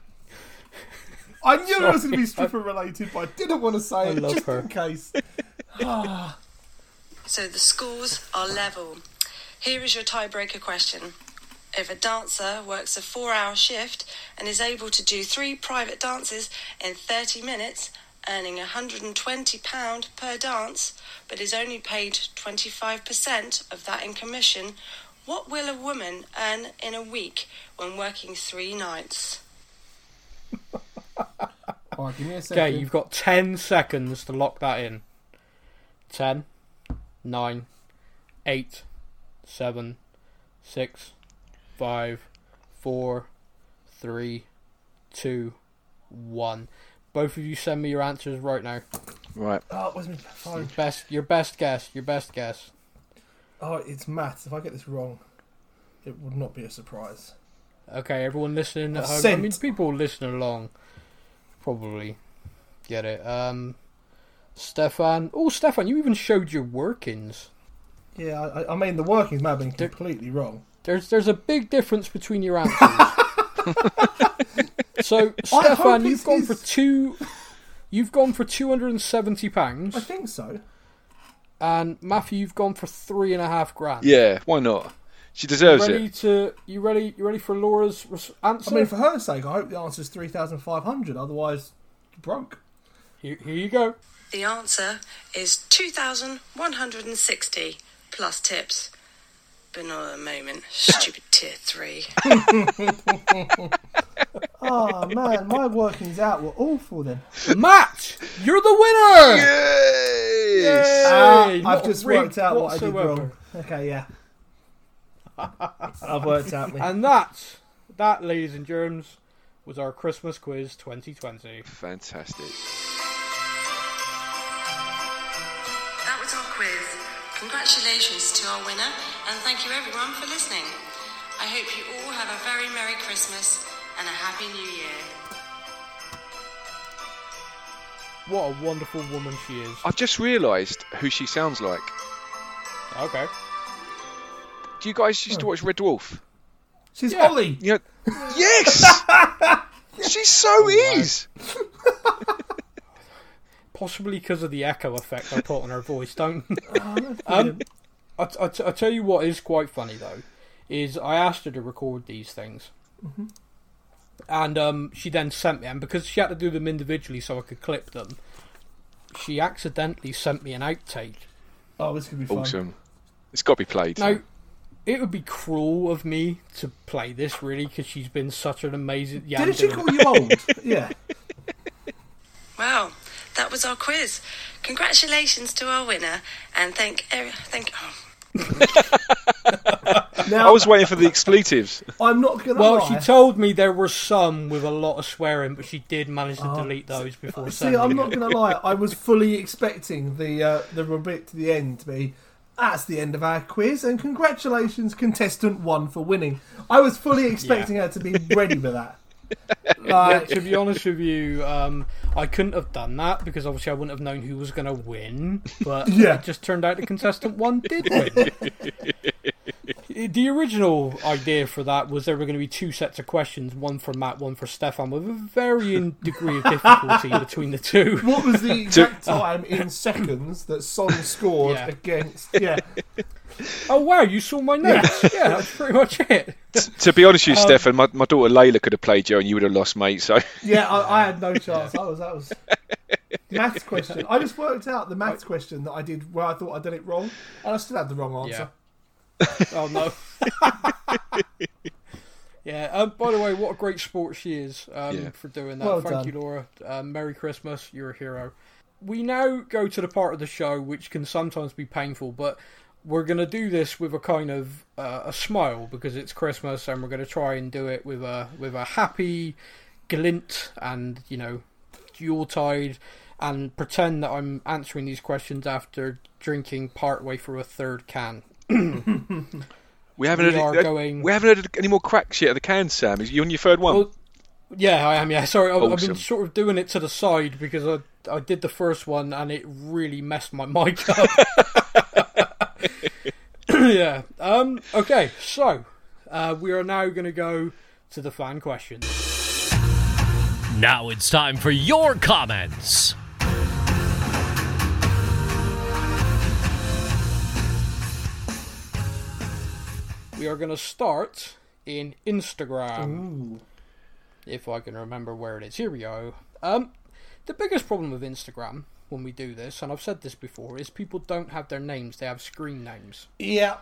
I knew it was going to be stripper related, but I didn't want to say I it love just her. in case. *laughs* Ah. So the scores are level. Here is your tiebreaker question. If a dancer works a four hour shift and is able to do three private dances in 30 minutes, earning £120 per dance, but is only paid 25% of that in commission, what will a woman earn in a week when working three nights? *laughs* All right, give me a second. Okay, you've got 10 seconds to lock that in. 10, 9, 8, 7, 6, 5, 4, 3, 2, one. Both of you send me your answers right now. Right. Oh, where's my phone? Best, your best guess. Your best guess. Oh, it's maths. If I get this wrong, it would not be a surprise. Okay, everyone listening at home. I mean, people listening along probably get it. Um, Stefan. Oh, Stefan, you even showed your workings. Yeah, I, I mean the workings may have been There- completely wrong. There's there's a big difference between your answers. *laughs* so, Stefan, you've gone his- for two. You've gone for two hundred and seventy pounds, I think so. and Matthew, you've gone for three and a half grand. Yeah. Why not? She deserves ready it. to you ready? You ready for Laura's res- answer? I mean, for her sake, I hope the answer is three thousand five hundred. Otherwise, you're broke. here, here you go. The answer is 2,160 plus tips. But not at the moment. Stupid *laughs* tier 3. Oh *laughs* man, my workings out were awful then. Matt, you're the winner. Yes. Ah, Yay, I've just rigged worked out what I did wrong. Okay, yeah. *laughs* I've worked out me. And that, that, ladies and germs, was our Christmas quiz 2020. Fantastic. Congratulations to our winner, and thank you everyone for listening. I hope you all have a very Merry Christmas and a Happy New Year. What a wonderful woman she is. I've just realised who she sounds like. Okay. Do you guys used to hmm. watch Red Dwarf? She's Yeah. Ollie. You *laughs* know, yes. *laughs* she so oh, is. *laughs* Possibly because of the echo effect I put on her voice. Don't. *laughs* Oh, that's um, brilliant. I, I, t- I tell you what is quite funny though, is I asked her to record these things, Mm-hmm. and um, she then sent me, and because she had to do them individually so I could clip them, she accidentally sent me an outtake. oh, this could be fun. Awesome. It's got to be played. Now, it would be cruel of me to play this really because she's been such an amazing. Yeah, Didn't she call you old? *laughs* yeah. Wow, that was our quiz. Congratulations to our winner, and thank er- thank. Oh, *laughs* Now, I was waiting for the expletives. I'm not gonna Well, lie. she told me there were some with a lot of swearing, but she did manage to Oh, delete those before See, sending. I'm it. not gonna lie. I was fully expecting the uh, the bit to the end to be. That's the end of our quiz, and congratulations, contestant one for winning. I was fully *laughs* expecting her to be ready for that. Like, to be honest with you, um, I couldn't have done that because obviously I wouldn't have known who was going to win. But *laughs* Yeah. it just turned out the contestant one did win. *laughs* the original idea for that was there were going to be two sets of questions, one for Matt, one for Stefan, with a varying degree of difficulty *laughs* between the two. what was the exact time in seconds that Son *laughs* scored Yeah. against? Yeah, Oh wow, you saw my notes. Yeah, that's pretty much it. to be honest Um, with you, Stefan, my, my daughter Layla could have played you and you would have lost, mate. So yeah. I, I had no chance. I was that was *laughs* maths question. I just worked out the maths question that I did where I thought I did it wrong, and I still had the wrong answer. *laughs* Oh no. *laughs* yeah. Um, by the way, what a great sport she is um, Yeah. for doing that. Well Thank done. you, Laura. Um, Merry Christmas. You're a hero. We now go to the part of the show which can sometimes be painful, but we're going to do this with a kind of uh, a smile because it's Christmas, and we're going to try and do it with a with a happy glint and you know Yuletide, and pretend that I'm answering these questions after drinking partway through a third can. *clears throat* we haven't We had, are uh, going- we haven't had any more cracks yet at the can, Sam. Is you on your third one? Well, yeah, I am. Yeah, sorry, I've, I've been sort of doing it to the side because I I did the first one and it really messed my *laughs* mic up. *laughs* yeah. Um. Okay. So, uh, we are now going to go to the fan questions. Now it's time for your comments. We are going to start in Instagram. If I can remember where it is. Here we go. Um, the biggest problem with Instagram when we do this, and I've said this before, is people don't have their names; they have screen names. Yeah.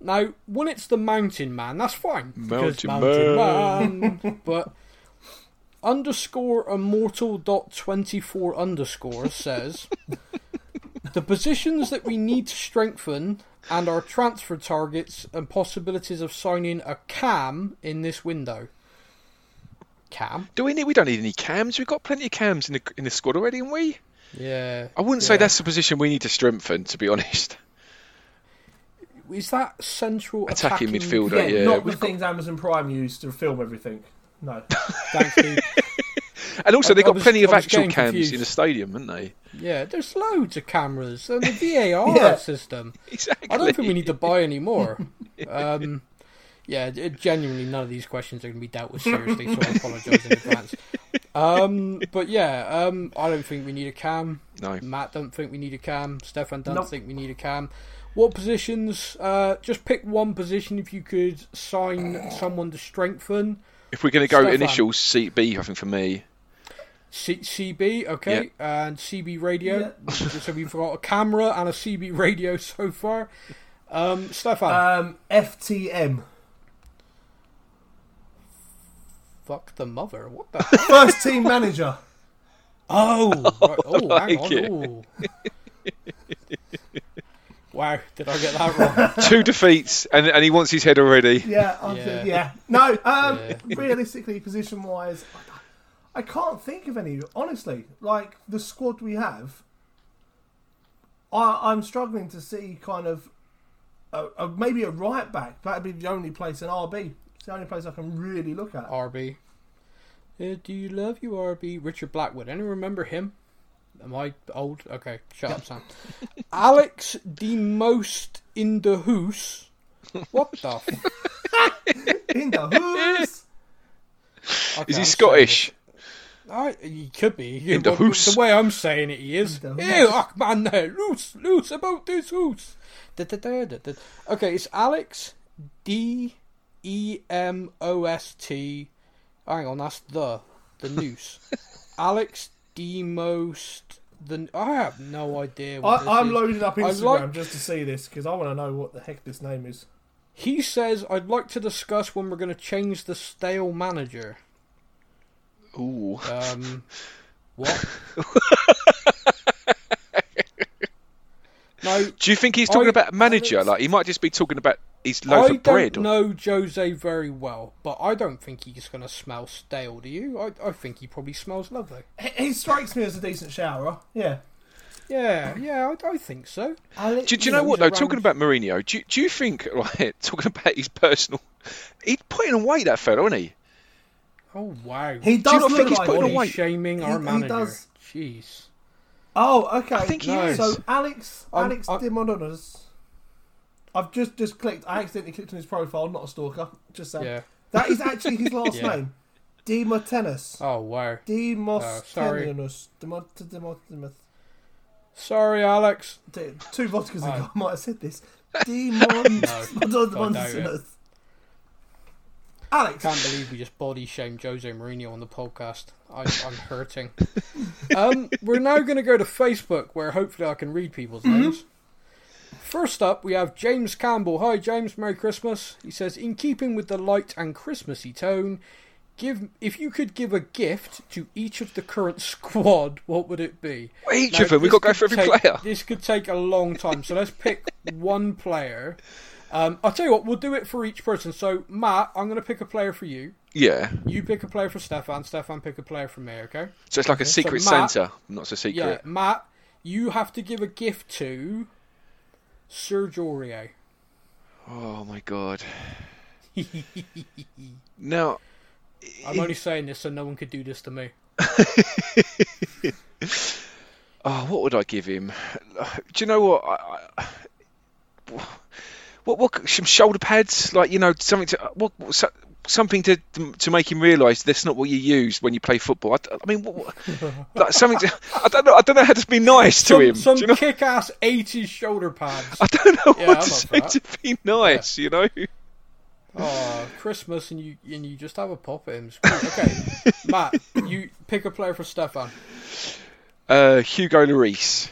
Now, when it's the Mountain Man, that's fine. because Mountain Man. *laughs* but underscore immortal dot twenty four underscore says the positions that we need to strengthen and our transfer targets and possibilities of signing a cam in this window. Cam. Do we need? We don't need any cams. We've got plenty of cams in the in the squad already, haven't we? Yeah. I wouldn't say that's the position we need to strengthen, to be honest. Is that central Attacking attacking, midfielder, Yeah, yeah, not the we've got- things Amazon Prime used to film everything. No. *laughs* Thanks, dude. And also, I- they've got was- plenty of I actual cams confused. in the stadium, haven't they? Yeah, there's loads of cameras and the *laughs* VAR Yeah. system. *laughs* Exactly. I don't think we need to buy any more. *laughs* Um, yeah, genuinely, none of these questions are going to be dealt with seriously, so I apologise in advance. Um, but yeah, um, I don't think we need a cam. No. Matt don't think we need a cam. Stefan doesn't Nope. think we need a cam. What positions? Uh, just pick one position if you could sign someone to strengthen. If we're going to go Stefan. initials, CB, I think for me. C- CB, okay, and CB radio. *laughs* so we've got a camera and a CB radio *laughs* so far. Um, Stefan, Um, FTM. fuck the mother. What the? *laughs* Hell? First team manager. Oh, right. oh, hang on. Wow, did I get that wrong? Two defeats, and, and he wants his head already. Yeah, Yeah. yeah. yeah. No, um, Yeah. realistically, position wise, I can't think of any. Honestly, like the squad we have, I, I'm struggling to see kind of a, a, maybe a right back. That'd be the only place in RB. It's the only place I can really look at. RB. Uh, do you love you, RB? Richard Blackwood. Anyone remember him? Am I old? Okay, shut up, Sam. *laughs* Alex the most in the hoose. What the? *laughs* F- In the hoos. Okay, Is he I'm Scottish? I, he could be. In the But hoose. The way I'm saying it, he is. In the Ew, oh, man, there, loose, loose about this hoose. Da, da, da, da, da. Okay, it's Alex D E M O S T. Hang on, that's the the *laughs* noose. Alex D most the. I have no idea. What this I, I'm is. loading up Instagram like- just to see this because I want to know what the heck this name is. He says, "I'd like to discuss when we're going to change the stale manager." Ooh. Um, *laughs* what? no, Do you think he's talking I- about manager? Like he might just be talking about his loaf I of bread. I don't or- know Jose very well, but I don't think he's going to smell stale. Do you? I, I think he probably smells lovely. He, he strikes me as a decent shower. Yeah. Yeah, yeah, I, I think so. Do, do you know, know what he's a though? Talking about Mourinho, do you, do you think *laughs* like talking about his personal? He's putting on weight that fella, isn't he? Oh wow! He you does not look think he's like putting Body on weight? shaming our He- he does. Jeez. Oh, okay. I think he No. is. So Alex, I'm- Alex I'm- Dimodonas. I've just just clicked. I accidentally clicked on his profile. Not a stalker. Just saying. Yeah. That is actually his last *laughs* Yeah. name. Demotenis. Oh wow. Demosthenes. Oh, sorry. Demot- Demot- Sorry, Alex. De- Two vodkas Oh. ago, I might have said this. *laughs* Demon. No, *laughs* I doubt it. Alex. Can't believe we just body shamed Jose Mourinho on the podcast. I, I'm *laughs* hurting. um, we're now going to go to Facebook, where hopefully I can read people's names. First up, we have James Campbell. Hi, James. Merry Christmas. He says, in keeping with the light and Christmassy tone, give if you could give a gift to each of the current squad, what would it be? Each Now, of them, we've got to go for every take- player. This could take a long time, so let's pick *laughs* one player. Um, I'll tell you what, we'll do it for each person. So, Matt, I'm going to pick a player for you. Yeah. You pick a player for Stefan. Stefan pick a player for me. Okay? So it's like a secret Matt- Santa, not so secret. Yeah, Matt, you have to give a gift to Serge Aurier. Oh my god. *laughs* now, I'm only saying this so no one could do this to me. *laughs* oh, what would I give him? Do you know what? I, I, what? What? Some shoulder pads, like you know, something to what? what so- Something to to make him realise that's not what you use when you play football. I, I mean, what, *laughs* like something. To, I don't know. I don't know how to be nice to Some, him. some you know? kick-ass 80s shoulder pads. I don't know Yeah, what I'm to say to be nice. You know. Oh, Christmas and you and you just have a pop at him. Okay, *laughs* Matt, you pick a player for Stefan. Uh, Hugo Lloris.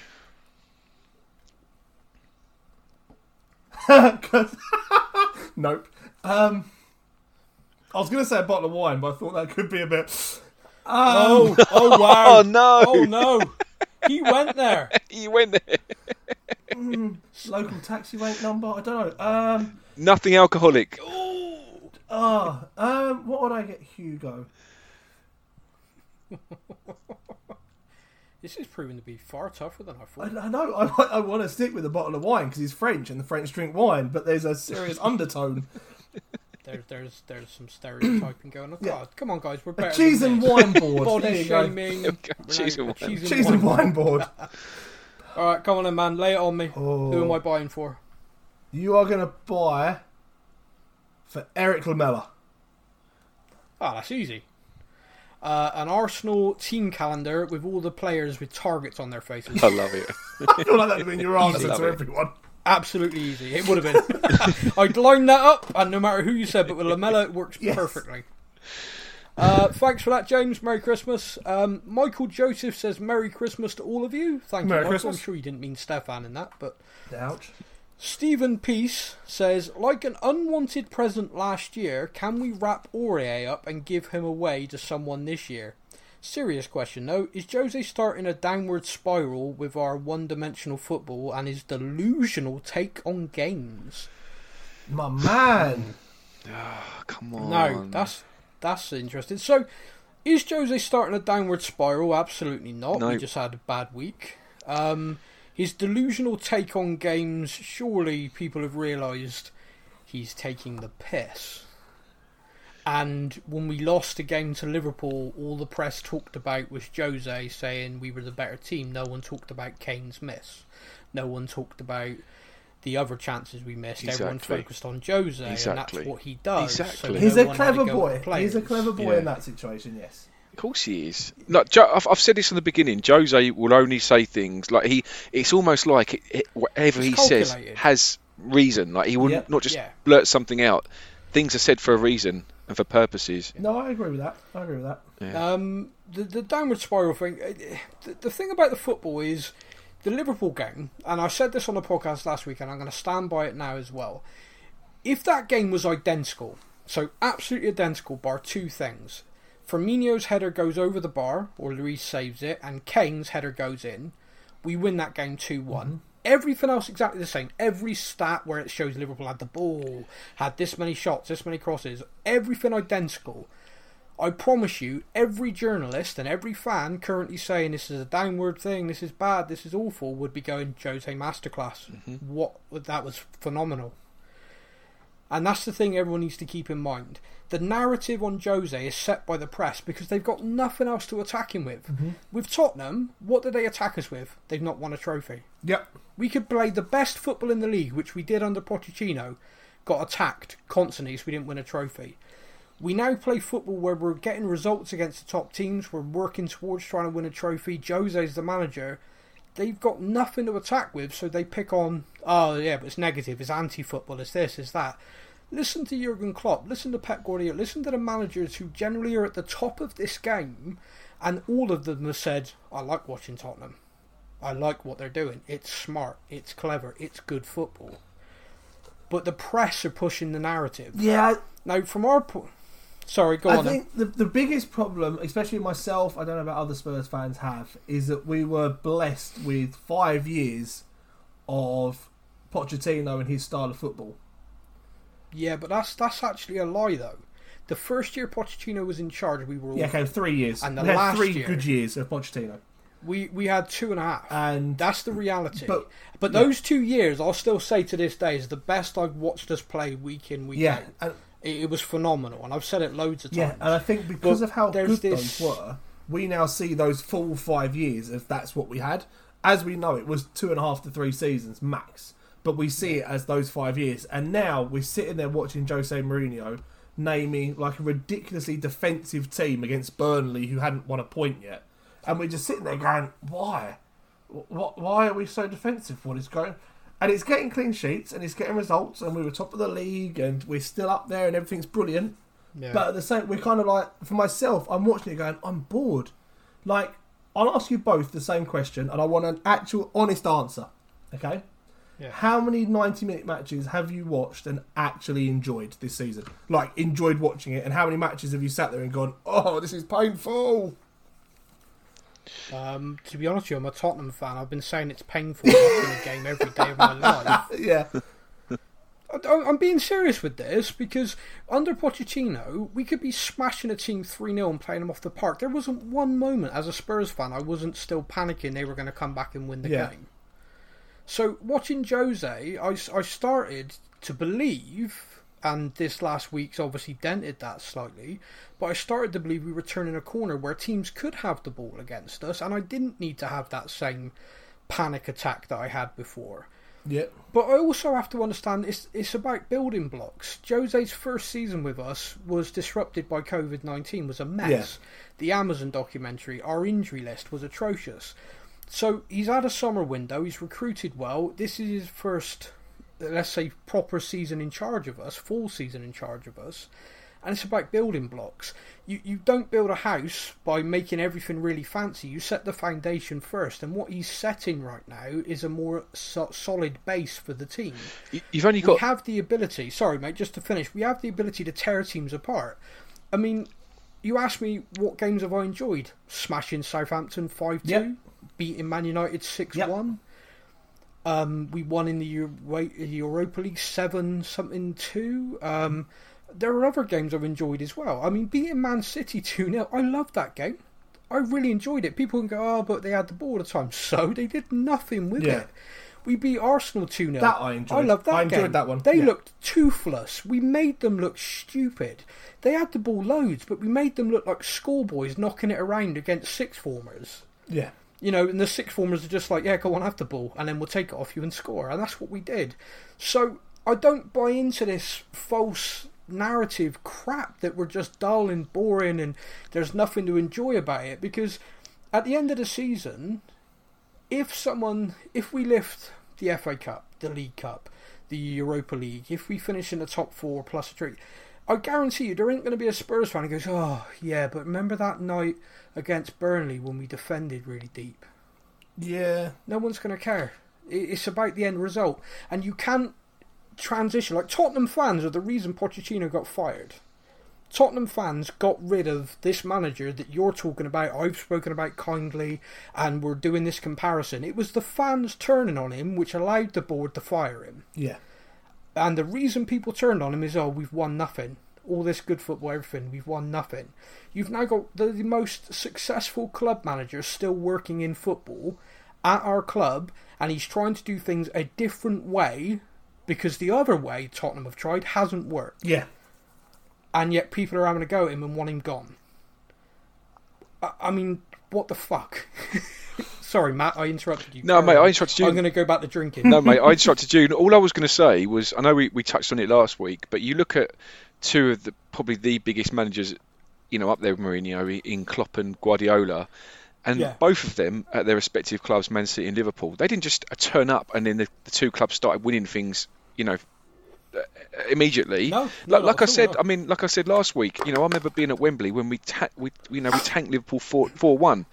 *laughs* *laughs* nope. Um, I was going to say a bottle of wine, but I thought that could be a bit. Oh, oh wow! *laughs* Oh no! Oh no! He went there. He went there. Local taxi rank number? I don't know. Um, Nothing alcoholic. ah, um, what would I get Hugo? This is proving to be far tougher than I I, thought. I know. I, I want to stick with a bottle of wine because he's French and the French drink wine, but there's a serious *laughs* undertone. There's there's there's some stereotyping going on. Yeah. God, come on, guys, we're A better. cheese than and this. wine board. *laughs* Body there you go. shaming. Cheese and wine. Cheese Cheese and wine board. *laughs* All right, come on, then, man. Lay it on me. Oh. Who am I buying for? You are going to buy for Erik Lamela. Ah, that's easy. Uh, an Arsenal team calendar with all the players with targets on their faces. I love it. *laughs* I feel like that would have been your answer to it. everyone. Absolutely easy. It would have been. *laughs* I'd line that up, and no matter who you said, but with Lamela, it works Yes. perfectly. Uh, thanks for that, James. Merry Christmas. Um, Michael Joseph says Merry Christmas to all of you. Thank Merry you, Michael. Christmas. I'm sure you didn't mean Stefan in that, but Ouch. Stephen Peace says, like an unwanted present last year, can we wrap Aurier up and give him away to someone this year? Serious question though, is Jose starting a downward spiral with our one dimensional football and his delusional take on games? My man. Come on. No, that's that's interesting. So, is Jose starting a downward spiral? Absolutely not. No. We just had a bad week. Um, his delusional take on games. Surely people have realised he's taking the piss. And when we lost a game to Liverpool, all the press talked about was Jose saying we were the better team. No one talked about Kane's miss. No one talked about the other chances we missed. Everyone focused on Jose, and Exactly. that's what he does. Exactly. So He's no a one had clever boy. He's a clever boy Yeah. in that situation, yes. Of course he is. Like Jo- I've, I've said this in the beginning. Jose will only say things like he. It's almost like it, it, whatever It's he says has reason. Like he wouldn't Yep. not just Yeah. blurt something out. Things are said for a reason and for purposes. No, I agree with that. I agree with that. Um, the the downward spiral thing. uh, The, the thing about the football is the Liverpool game, and I said this on the podcast last week, and I'm going to stand by it now as well. If that game was identical, so absolutely identical, bar two things. Firmino's header goes over the bar, or Lloris saves it, and Kane's header goes in. We win that game 2 one mm-hmm. Everything else exactly the same. Every stat where it shows Liverpool had the ball, had this many shots, this many crosses, everything identical. I promise you, every journalist and every fan currently saying this is a downward thing, this is bad, this is awful, would be going Jose masterclass. Mm-hmm. What that was phenomenal. And that's the thing everyone needs to keep in mind. The narrative on Jose is set by the press because they've got nothing else to attack him with. Mm-hmm. With Tottenham, what do they attack us with? They've not won a trophy. Yep. We could play the best football in the league, which we did under Pochettino, got attacked constantly, so we didn't win a trophy. We now play football where we're getting results against the top teams, we're working towards trying to win a trophy. Jose's the manager. They've got nothing to attack with, so they pick on, oh yeah, but it's negative, it's anti football, it's this, it's that. Listen to Jurgen Klopp, listen to Pep Guardiola, listen to the managers who generally are at the top of this game, and all of them have said, I like watching Tottenham. I like what they're doing. It's smart, it's clever, it's good football. But the press are pushing the narrative. Yeah, Now, from our point, sorry, go I on. I think the, the biggest problem, especially myself, I don't know about other Spurs fans have, is that we were blessed with five years of Pochettino and his style of football. Yeah, but that's that's actually a lie though. The first year Pochettino was in charge, we were all, Yeah, okay, three years. And the we had last three year- good years of Pochettino. we we had two and a half. And That's the reality. But- But, yeah. those two years, I'll still say to this day, is the best I've watched us play week in week yeah, out. and, It, it was phenomenal, and I've said it loads of times. yeah, and I think because But of how good this- those were, we now see those full five years if that's what we had. As we know, it was two and a half to three seasons max, but we see it as those five years. And now we're sitting there watching Jose Mourinho naming like a ridiculously defensive team against Burnley who hadn't won a point yet, and we're just sitting there going, "Why? Why are we so defensive? What is going?" And it's getting clean sheets and it's getting results, and we were top of the league, and we're still up there, and everything's brilliant. Yeah. But at the same, we're kind of like, for myself, I'm watching it going, I'm bored. Like, I'll ask you both the same question, and I want an actual, honest answer. Okay? Yeah. How many 90 minute matches have you watched and actually enjoyed this season? Like, enjoyed watching it, and how many matches have you sat there and gone, oh, this is painful? Um, to be honest with you, I'm a Tottenham fan. I've been saying it's painful watching a game every day of my *laughs* life. Yeah. I- I'm being serious with this because under Pochettino, we could be smashing a team 3 0 and playing them off the park. There wasn't one moment as a Spurs fan I wasn't still panicking they were going to come back and win the Yeah. game. So, watching Jose, I, I started to believe, and this last week's obviously dented that slightly, but I started to believe we were turning a corner where teams could have the ball against us, and I didn't need to have that same panic attack that I had before. Yep. But I also have to understand it's it's about building blocks. Jose's first season with us was disrupted by COVID nineteen, was a mess. The Amazon documentary, our injury list was atrocious. So he's had a summer window. He's recruited well. This is his first, let's say, proper season in charge of us, full season in charge of us, and it's about building blocks. You you don't build a house by making everything really fancy. You set the foundation first, and what he's setting right now is a more so- solid base for the team. You- You've only got We got have the ability. Sorry, mate. Just to finish, we have the ability to tear teams apart. I mean, you asked me what games have I enjoyed? Smashing Southampton five two, Yep. beating Man United six one. Um, we won in the Euro- Europa League seven something two. Um, there are other games I've enjoyed as well. I mean, beating Man City two 0 I love that game. I really enjoyed it. People can go, oh, but they had the ball all the time. So they did nothing with Yeah. it. We beat Arsenal 2 0. That I enjoyed. I love that I enjoyed game. that one, They yeah. looked toothless. We made them look stupid. They had the ball loads, but we made them look like schoolboys knocking it around against six formers. Yeah. You know, and the six formers are just like, yeah, go on, have the ball, and then we'll take it off you and score. And that's what we did. So I don't buy into this false narrative crap that we're just dull and boring and there's nothing to enjoy about it because at the end of the season, if someone, if we lift the FA Cup, the League Cup, the Europa League, if we finish in the top four plus a treat, I guarantee you there ain't going to be a Spurs fan who goes, oh, yeah, but remember that night against Burnley when we defended really deep? Yeah. No one's going to care. It's about the end result. And you can't transition. Like, Tottenham fans are the reason Pochettino got fired. Tottenham fans got rid of this manager that you're talking about, I've spoken about kindly, and we're doing this comparison. It was the fans turning on him which allowed the board to fire him. Yeah. And the reason people turned on him is, oh, we've won nothing. All this good football, everything, we've won nothing. You've now got the, the most successful club manager still working in football at our club, and he's trying to do things a different way because the other way Tottenham have tried hasn't worked. Yeah. And yet people are having a go at him and want him gone. I, I mean, what the fuck? *laughs* Sorry, Matt, I interrupted you. No, mate, I interrupted you. I'm going to go back to drinking. no, mate, I *laughs* interrupted you. All I was going to say was, I know we, we touched on it last week, but you look at two of the probably the biggest managers, you know, up there with Mourinho in Klopp and Guardiola, and Yeah. both of them at their respective clubs, Man City and Liverpool, they didn't just uh, turn up and then the, the two clubs started winning things, you know. uh, Immediately, No, like, not like I said, no. I mean, like I said last week, you know, I remember being at Wembley when we, ta- we you know, we tanked Liverpool four four one,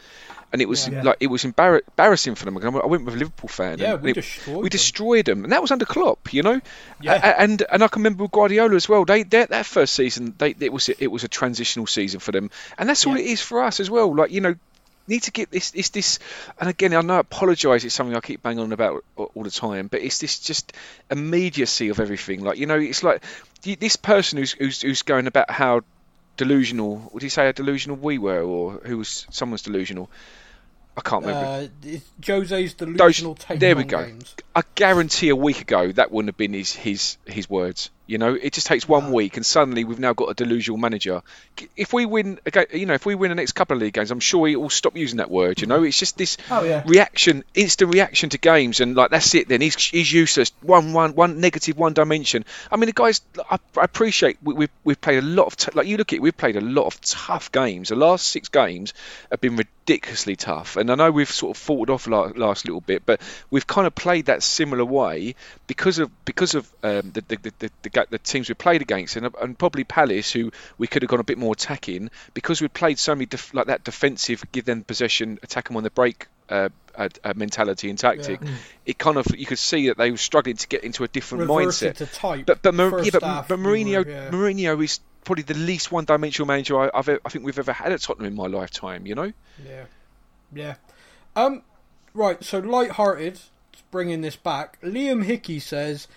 and it was Yeah. like it was embar- embarrassing for them. I went with a Liverpool fan. Yeah, and we it- destroyed we them. destroyed them, and that was under Klopp, you know. Yeah. A- and and I can remember with Guardiola as well. They that first season, they it was it was a transitional season for them, and that's all Yeah. it is for us as well. Like you know, need to get this it's this. And again, I know I apologise. It's something I keep banging on about all the time, but it's this just immediacy of everything. Like you know, it's like this person who's who's, who's going about how delusional. Would you say how delusional we were, or who was someone's delusional? I can't remember. Uh, Jose's Those, delusional take there we go. games. I guarantee a week ago that wouldn't have been his his his words. You know, it just takes one week, and suddenly we've now got a delusional manager. If we win, you know, if we win the next couple of league games, I'm sure he will stop using that word. You know, it's just this Oh, yeah. reaction, instant reaction to games, and like that's it. Then he's he's useless. One one one negative, one dimension. I mean, the guys, I, I appreciate we, we've we've played a lot of t- like you look at it, we've played a lot of tough games. The last six games have been ridiculously tough, and I know we've sort of fought off la- last little bit, but we've kind of played that similar way because of because of um, the, the, the, the, the the teams we played against, and, and probably Palace, who we could have gone a bit more attacking because we played so many def- like that defensive, give them possession, attack them on the break. Uh, uh, uh, mentality and tactic. It kind of you could see that they were struggling to get into a different Reverted mindset. type. But but, Mar- yeah, but, but Mourinho yeah. Mourinho is probably the least one-dimensional manager I, I've e- I think we've ever had at Tottenham in my lifetime. You know. Yeah, yeah. Um, right. So light-hearted, bringing this back. Liam Hickey says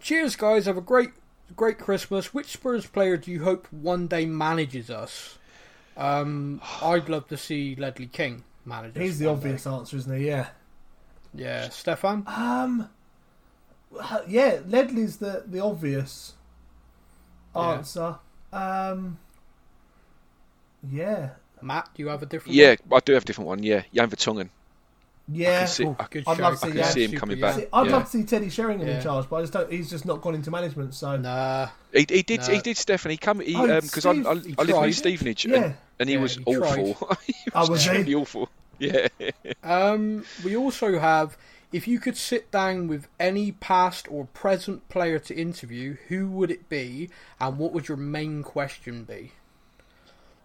cheers, guys. Have a great, great Christmas. Which Spurs player do you hope one day manages us? Um, I'd love to see Ledley King manage. He's the one obvious answer, isn't he? Yeah. Yeah, Stefan. Um. Yeah, Ledley's the the obvious Yeah. answer. Um. Yeah. Matt, do you have a different? Yeah, I do have a different one. Yeah, Jan Vertonghen. I Yeah. can see, Ooh, I, good I'd love to I see Yeah, see him coming young. back. See, I'd yeah. love to see Teddy Sheringham Yeah. in charge, but I just don't. He's just not gone into management, so Nah. He, he did. No. He did. Stefan. He come. He Oh, because I, I, I live tried. in Stevenage, Yeah. and, and he Yeah, was he awful. *laughs* he was *laughs* was he? awful. Yeah. *laughs* Um, we also have if you could sit down with any past or present player to interview, who would it be, and what would your main question be?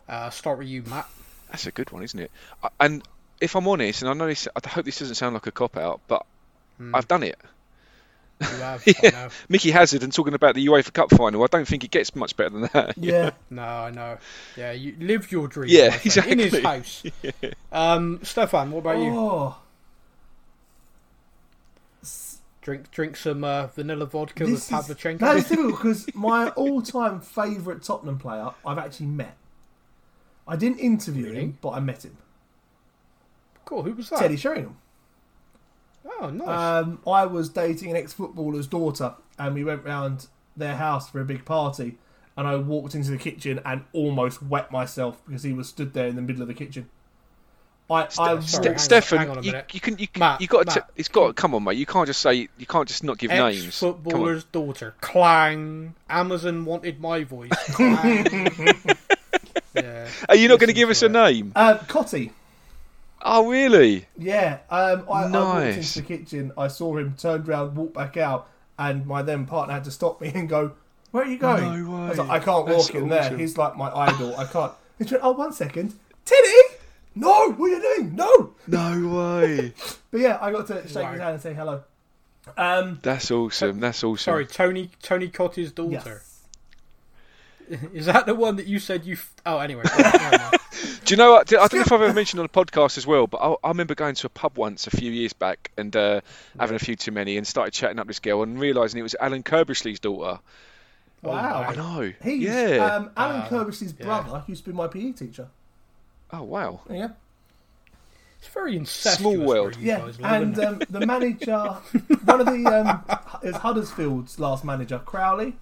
Uh, start with you, Matt. That's a good one, isn't it? And if I'm honest, and I know this, I hope this doesn't sound like a cop out, but Hmm. I've done it. You have. *laughs* I know. Micky Hazard and talking about the UEFA Cup final. I don't think it gets much better than that. *laughs* yeah. No, I know. Yeah, you live your dream. Yeah, my friend, In his exactly. house. *laughs* Um, Stefan, what about you? Oh, Drink, drink some uh, vanilla vodka this with is, Pavlyuchenko. that is difficult because my all-time favourite Tottenham player I've actually met. I didn't interview Really? him, but I met him. Cool. Who was that? Teddy Sheringham. Oh, nice. Um, I was dating an ex-footballer's daughter, and we went round their house for a big party. And I walked into the kitchen and almost wet myself because he was stood there in the middle of the kitchen. I, I Ste- Sorry, Ste- hang on- Stefan, hang on a you, minute. you can, you, Matt, you got to, it's got. Come on, mate. You can't just say, you can't just not give names. Ex-footballer's daughter. Clang. Amazon wanted my voice. *laughs* *laughs* Yeah. Are you not going to give to us a name? uh, Cottee. Oh, really? Yeah, um, I, I walked into the kitchen. I saw him, turned round, walked back out, and my then partner had to stop me *laughs* and go, "Where are you going?" No I was like, "I can't That's walk in there. He's like my idol. I can't." He went, "Oh, one second, Teddy." No, what are you doing? No. No way. *laughs* But yeah, I got to shake Wow. his hand and say hello. Um, That's awesome. That's awesome. Sorry, Tony Tony Cottee's daughter. yes. *laughs* Is that the one that you said you? F- oh, anyway. *laughs* Do you know what? I don't know if I've ever mentioned on a podcast as well, but I, I remember going to a pub once a few years back and uh, having a few too many and started chatting up this girl and realising it was Alan Curbishley's daughter. Wow. I know. He's yeah. um, Alan Uh, Curbishley's yeah. brother used to be my PE teacher. oh, wow. Yeah. It's very incestuous. Small world. Yeah, guys live, and um, the manager, one of the um, is Huddersfield's last manager, Cowley.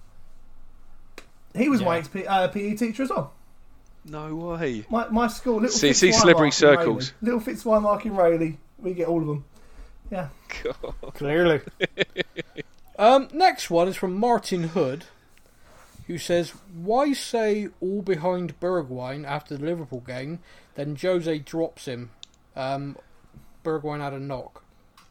He was my Yeah. ex uh, PE teacher as well. No way. My my school, little See- Fitz see slippery in circles. Rayleigh. Little Fitzwimarc in Rayleigh. We get all of them. Yeah. Clearly. *laughs* um, next one is from Martin Hood, who says, "Why say all behind Bergwijn after the Liverpool game? Then Jose drops him. Um, Bergwijn had a knock.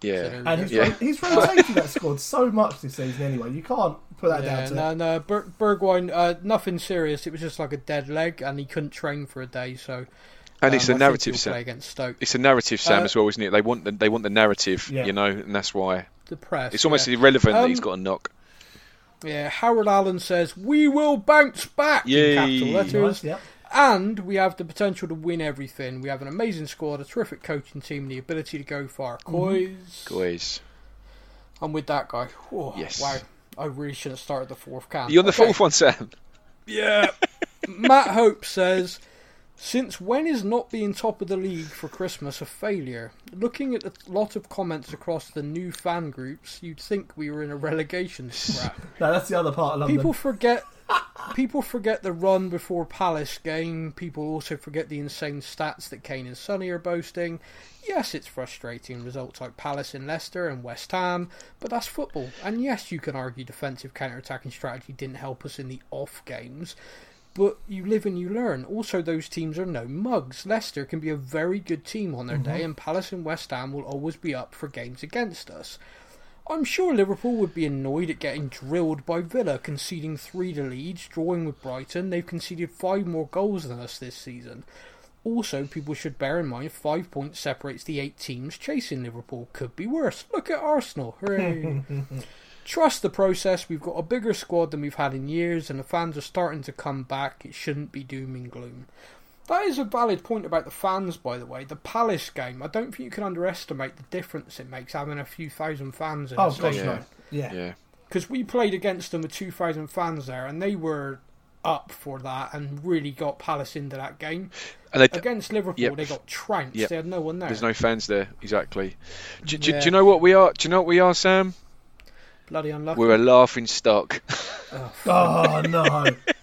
So Yeah. there And go. he's, Yeah. ro- he's rotated *laughs* that squad so much this season anyway. You can't put that Yeah, down to no, no, Ber- Bergwijn, uh, nothing serious. It was just like a dead leg, and he couldn't train for a day. So, And it's um, a I narrative, play Sam. against Stoke. It's a narrative, Sam, Uh, as well, isn't it? They want the, they want the narrative, Yeah. you know, and that's why. The press. It's almost yeah. irrelevant that he's got a knock. Yeah, Harold Allen says, We will bounce back Yay. in capital letters. Nice, yeah. And we have the potential to win everything. We have an amazing squad, a terrific coaching team, and the ability to go far. Mhm. Coys. Guys. I'm with that guy. Oh, Yes. Wow. I really should have started the fourth can. You're on the Okay. fourth one, Sam. Yeah. *laughs* Matt Hope says, Since when is not being top of the league for Christmas a failure? Looking at a lot of comments across the new fan groups, you'd think we were in a relegation scrap. *laughs* No, that's the other part of London. People forget. People forget the run before Palace game. People also forget the insane stats that Kane and Sonny are boasting. Yes, it's frustrating results like Palace and Leicester and West Ham, but that's football. And yes, you can argue defensive counter-attacking strategy didn't help us in the off games. But you live and you learn. Also, those teams are no mugs. Leicester can be a very good team on their mm-hmm. day, and Palace and West Ham will always be up for games against us. I'm sure Liverpool would be annoyed at getting drilled by Villa, conceding three to Leeds, drawing with Brighton. They've conceded five more goals than us this season. Also, people should bear in mind five points separates the eight teams chasing Liverpool. Could be worse. Look at Arsenal. Hooray. *laughs* Trust the process. We've got a bigger squad than we've had in years, and the fans are starting to come back. It shouldn't be doom and gloom. That is a valid point about the fans, by the way. The Palace game, I don't think you can underestimate the difference it makes having a few thousand fans in oh the gosh, stadium. no. Yeah. Yeah. because we played against them with 2,000 fans there, and they were up for that and really got Palace into that game. And they, Against Liverpool, Yep. they got trounced. Yep. They had no one there. there's no fans there, exactly. Do, do- Yeah. do you know what we are? Do you know what we are, Sam? Bloody unlucky. We're a laughing stock. Oh, oh no! *laughs*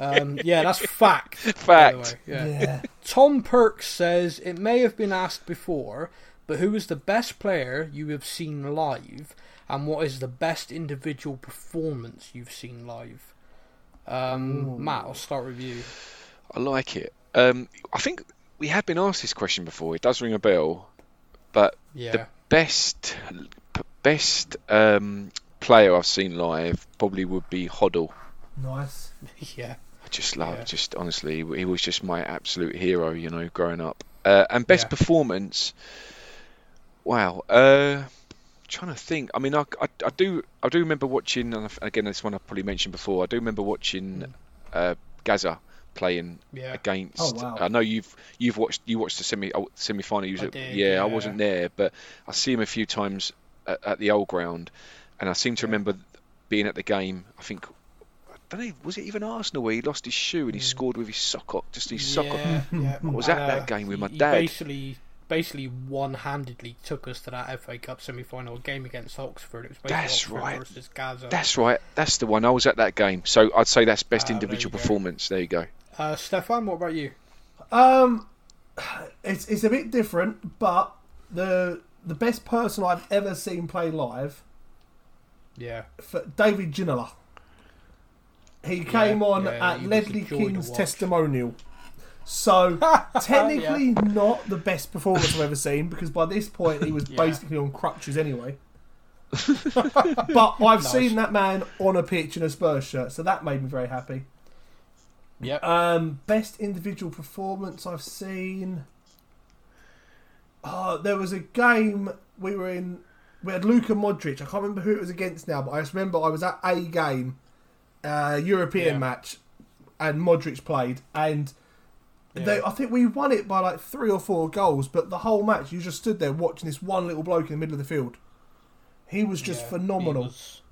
Um, yeah, that's fact. *laughs* Fact. Yeah. yeah. Tom Perks says it may have been asked before, but who is the best player you have seen live, and what is the best individual performance you've seen live? Um, Matt, I'll start with you. I like it. Um, I think we have been asked this question before. It does ring a bell, but Yeah, the best best um, player I've seen live probably would be Hoddle. Nice. *laughs* yeah, I just love, Yeah. just honestly, he was just my absolute hero, you know, growing up. Uh, and best Yeah. performance, wow. Uh, trying to think. I mean, I, I, I do, I do remember watching. And again, this one I probably mentioned before. I do remember watching uh, Gaza playing yeah. against. Oh, wow. I know you've you've watched you watched the semi oh, semi final. Did, yeah, I wasn't there, but I see him a few times at, at the old ground, and I seem to remember being at the game. I think. I don't know, was it even Arsenal where he lost his shoe and he scored with his sock off, just his sock off? Yeah, yeah. I was And, at that game with my he dad. Basically, basically one-handedly took us to that FA Cup semi-final game against Oxford. It was That's Oxford right. versus Gaza. That's right, that's the one. I was at that game, so I'd say that's best there individual you go. performance. There you go. Uh, Stefan, what about you? Um, it's it's a bit different, but the the best person I've ever seen play live, Yeah, for David Ginola. He came on yeah, at he was a Ledley King's testimonial. So *laughs* technically not the best performance I've ever seen because by this point he was Yeah. basically on crutches anyway. *laughs* but I've seen that man on a pitch in a Spurs shirt, so that made me very happy. yep. Um, best individual performance I've seen. Oh, there was a game we were in. We had Luka Modric. I can't remember who it was against now, but I just remember I was at a game, uh, European Yeah. match, and Modric played, and they, I think we won it by like three or four goals. But the whole match, you just stood there watching this one little bloke in the middle of the field. He was just Yeah, phenomenal. was-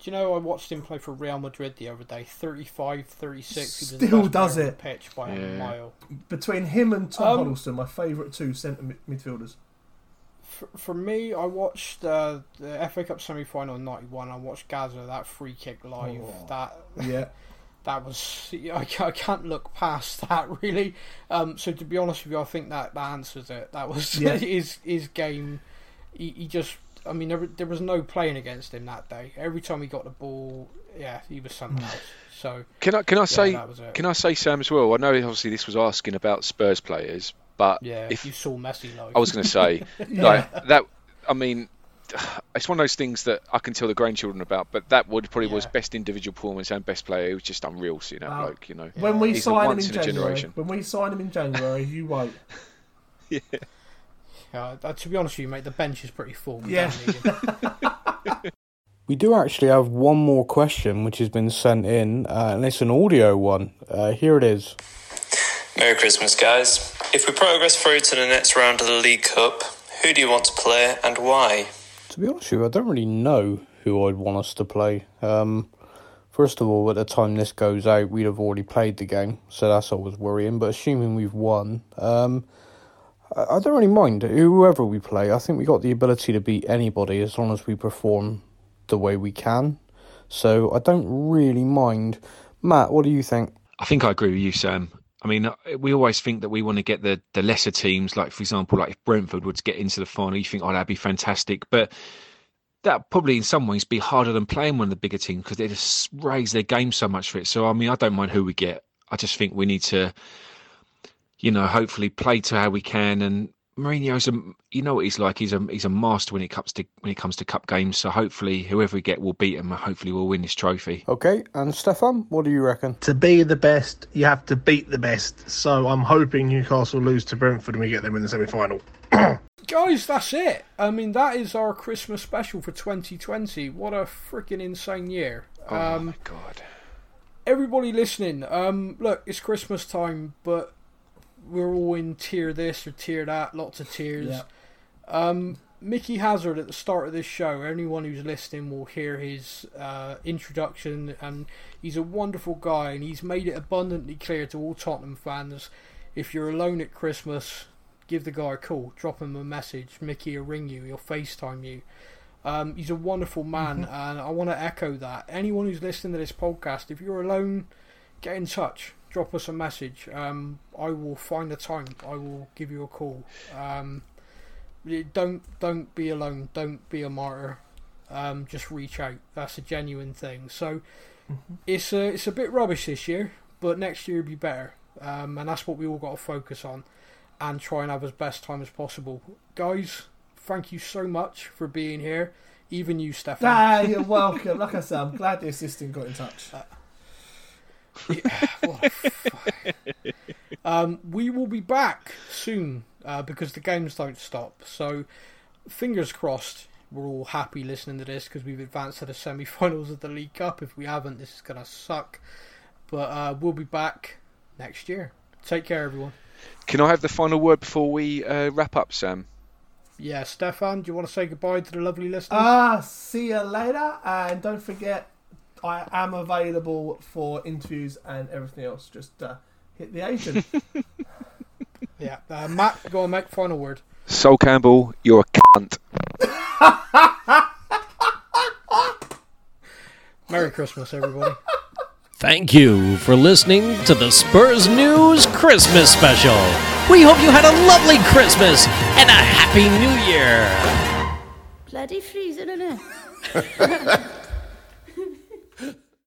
Do you know I watched him play for Real Madrid the other day? 35, 36. He Still best does it. pitch by a mile. Between him and Tom Um, Huddlestone, my favourite two centre midfielders. For, for me, I watched uh, the FA Cup semi-final in '91. I watched Gaza that free kick live. Oh. That Yeah. *laughs* that was I, I can't look past *laughs* that really. Um, so to be honest with you, I think that, that answers it. That was Yeah. *laughs* his his game. He, he just I mean there, there was no playing against him that day. Every time he got the ball, yeah, he was something else. So Can I can I say that was it. can I say Sam as well? I know obviously this was asking about Spurs players, but yeah, if you saw Messi live. I was going to say *laughs* like that, I mean, *sighs* it's one of those things that I can tell the grandchildren about. But that would probably was best individual performance and best player. It was just unreal seeing that Wow. bloke, you know. When we He's sign him in in January, generation. when we sign him in January, you wait. *laughs* Yeah, uh, to be honest with you, mate, the bench is pretty full. We Yeah. don't need him. *laughs* We do actually have one more question which has been sent in, uh, and it's an audio one. Uh, here it is. Merry Christmas, guys. If we progress through to the next round of the League Cup, who do you want to play and why? To be honest with you, I don't really know who I'd want us to play. Um, first of all, at the time this goes out, we'd have already played the game, so that's always worrying. But assuming we've won, um, I, I don't really mind whoever we play. I think we got the ability to beat anybody as long as we perform the way we can. So I don't really mind. Matt, what do you think? I think I agree with you, Sam. I mean, uh, we always think that we want to get the, the lesser teams, like for example, like if Brentford would get into the final, you think, oh, that'd be fantastic. But that probably in some ways be harder than playing one of the bigger teams because they just raise their game so much for it. So I mean, I don't mind who we get. I just think we need to, you know, hopefully play to how we can. And Mourinho's a, you know what he's like. He's a he's a master when it comes to when it comes to cup games. So hopefully, whoever we get will beat him. Hopefully, we'll win this trophy. Okay, and Stefan, what do you reckon? to be the best, you have to beat the best. So I'm hoping Newcastle lose to Brentford and we get them in the semi final. *coughs* Guys, that's it. I mean, that is our Christmas special for 2020. What a freaking insane year. Oh Um, my god! everybody listening, um, look, it's Christmas time, but we're all in tier this or tier that, lots of tears. Yeah. Um, Micky Hazard at the start of this show. Anyone who's listening will hear his uh, introduction, and he's a wonderful guy, and he's made it abundantly clear to all Tottenham fans: if you're alone at Christmas, give the guy a call, drop him a message. Micky will ring you, he'll FaceTime you. Um, he's a wonderful man, and I want to echo that. Anyone who's listening to this podcast, if you're alone, get in touch. Drop us a message. Um, I will find a time. I will give you a call. Um, don't don't be alone. Don't be a martyr. Um, just reach out. That's a genuine thing. So it's a it's a bit rubbish this year, but next year will be better. Um, and that's what we all got to focus on and try and have as best time as possible. Guys, thank you so much for being here. Even you, Stefan. Ah, you're welcome. Like I said, I'm glad the assistant got in touch. *laughs* What a fuck. um, we will be back soon uh, because the games don't stop. So, fingers crossed, we're all happy listening to this because we've advanced to the semi finals of the League Cup. If we haven't, this is going to suck. But uh, we'll be back next year. Take care, everyone. Can I have the final word before we uh, wrap up, Sam? Yeah, Stefan, do you want to say goodbye to the lovely listeners? Ah, see you later. And don't forget, I am available for interviews and everything else. Just uh, hit the agent. *laughs* yeah, uh, Matt, go on, make final word. Sol Campbell, you're a cunt. Merry Christmas, everybody. Thank you for listening to the Spurs News Christmas special. We hope you had a lovely Christmas and a happy new year. Bloody freezing, innit? *laughs*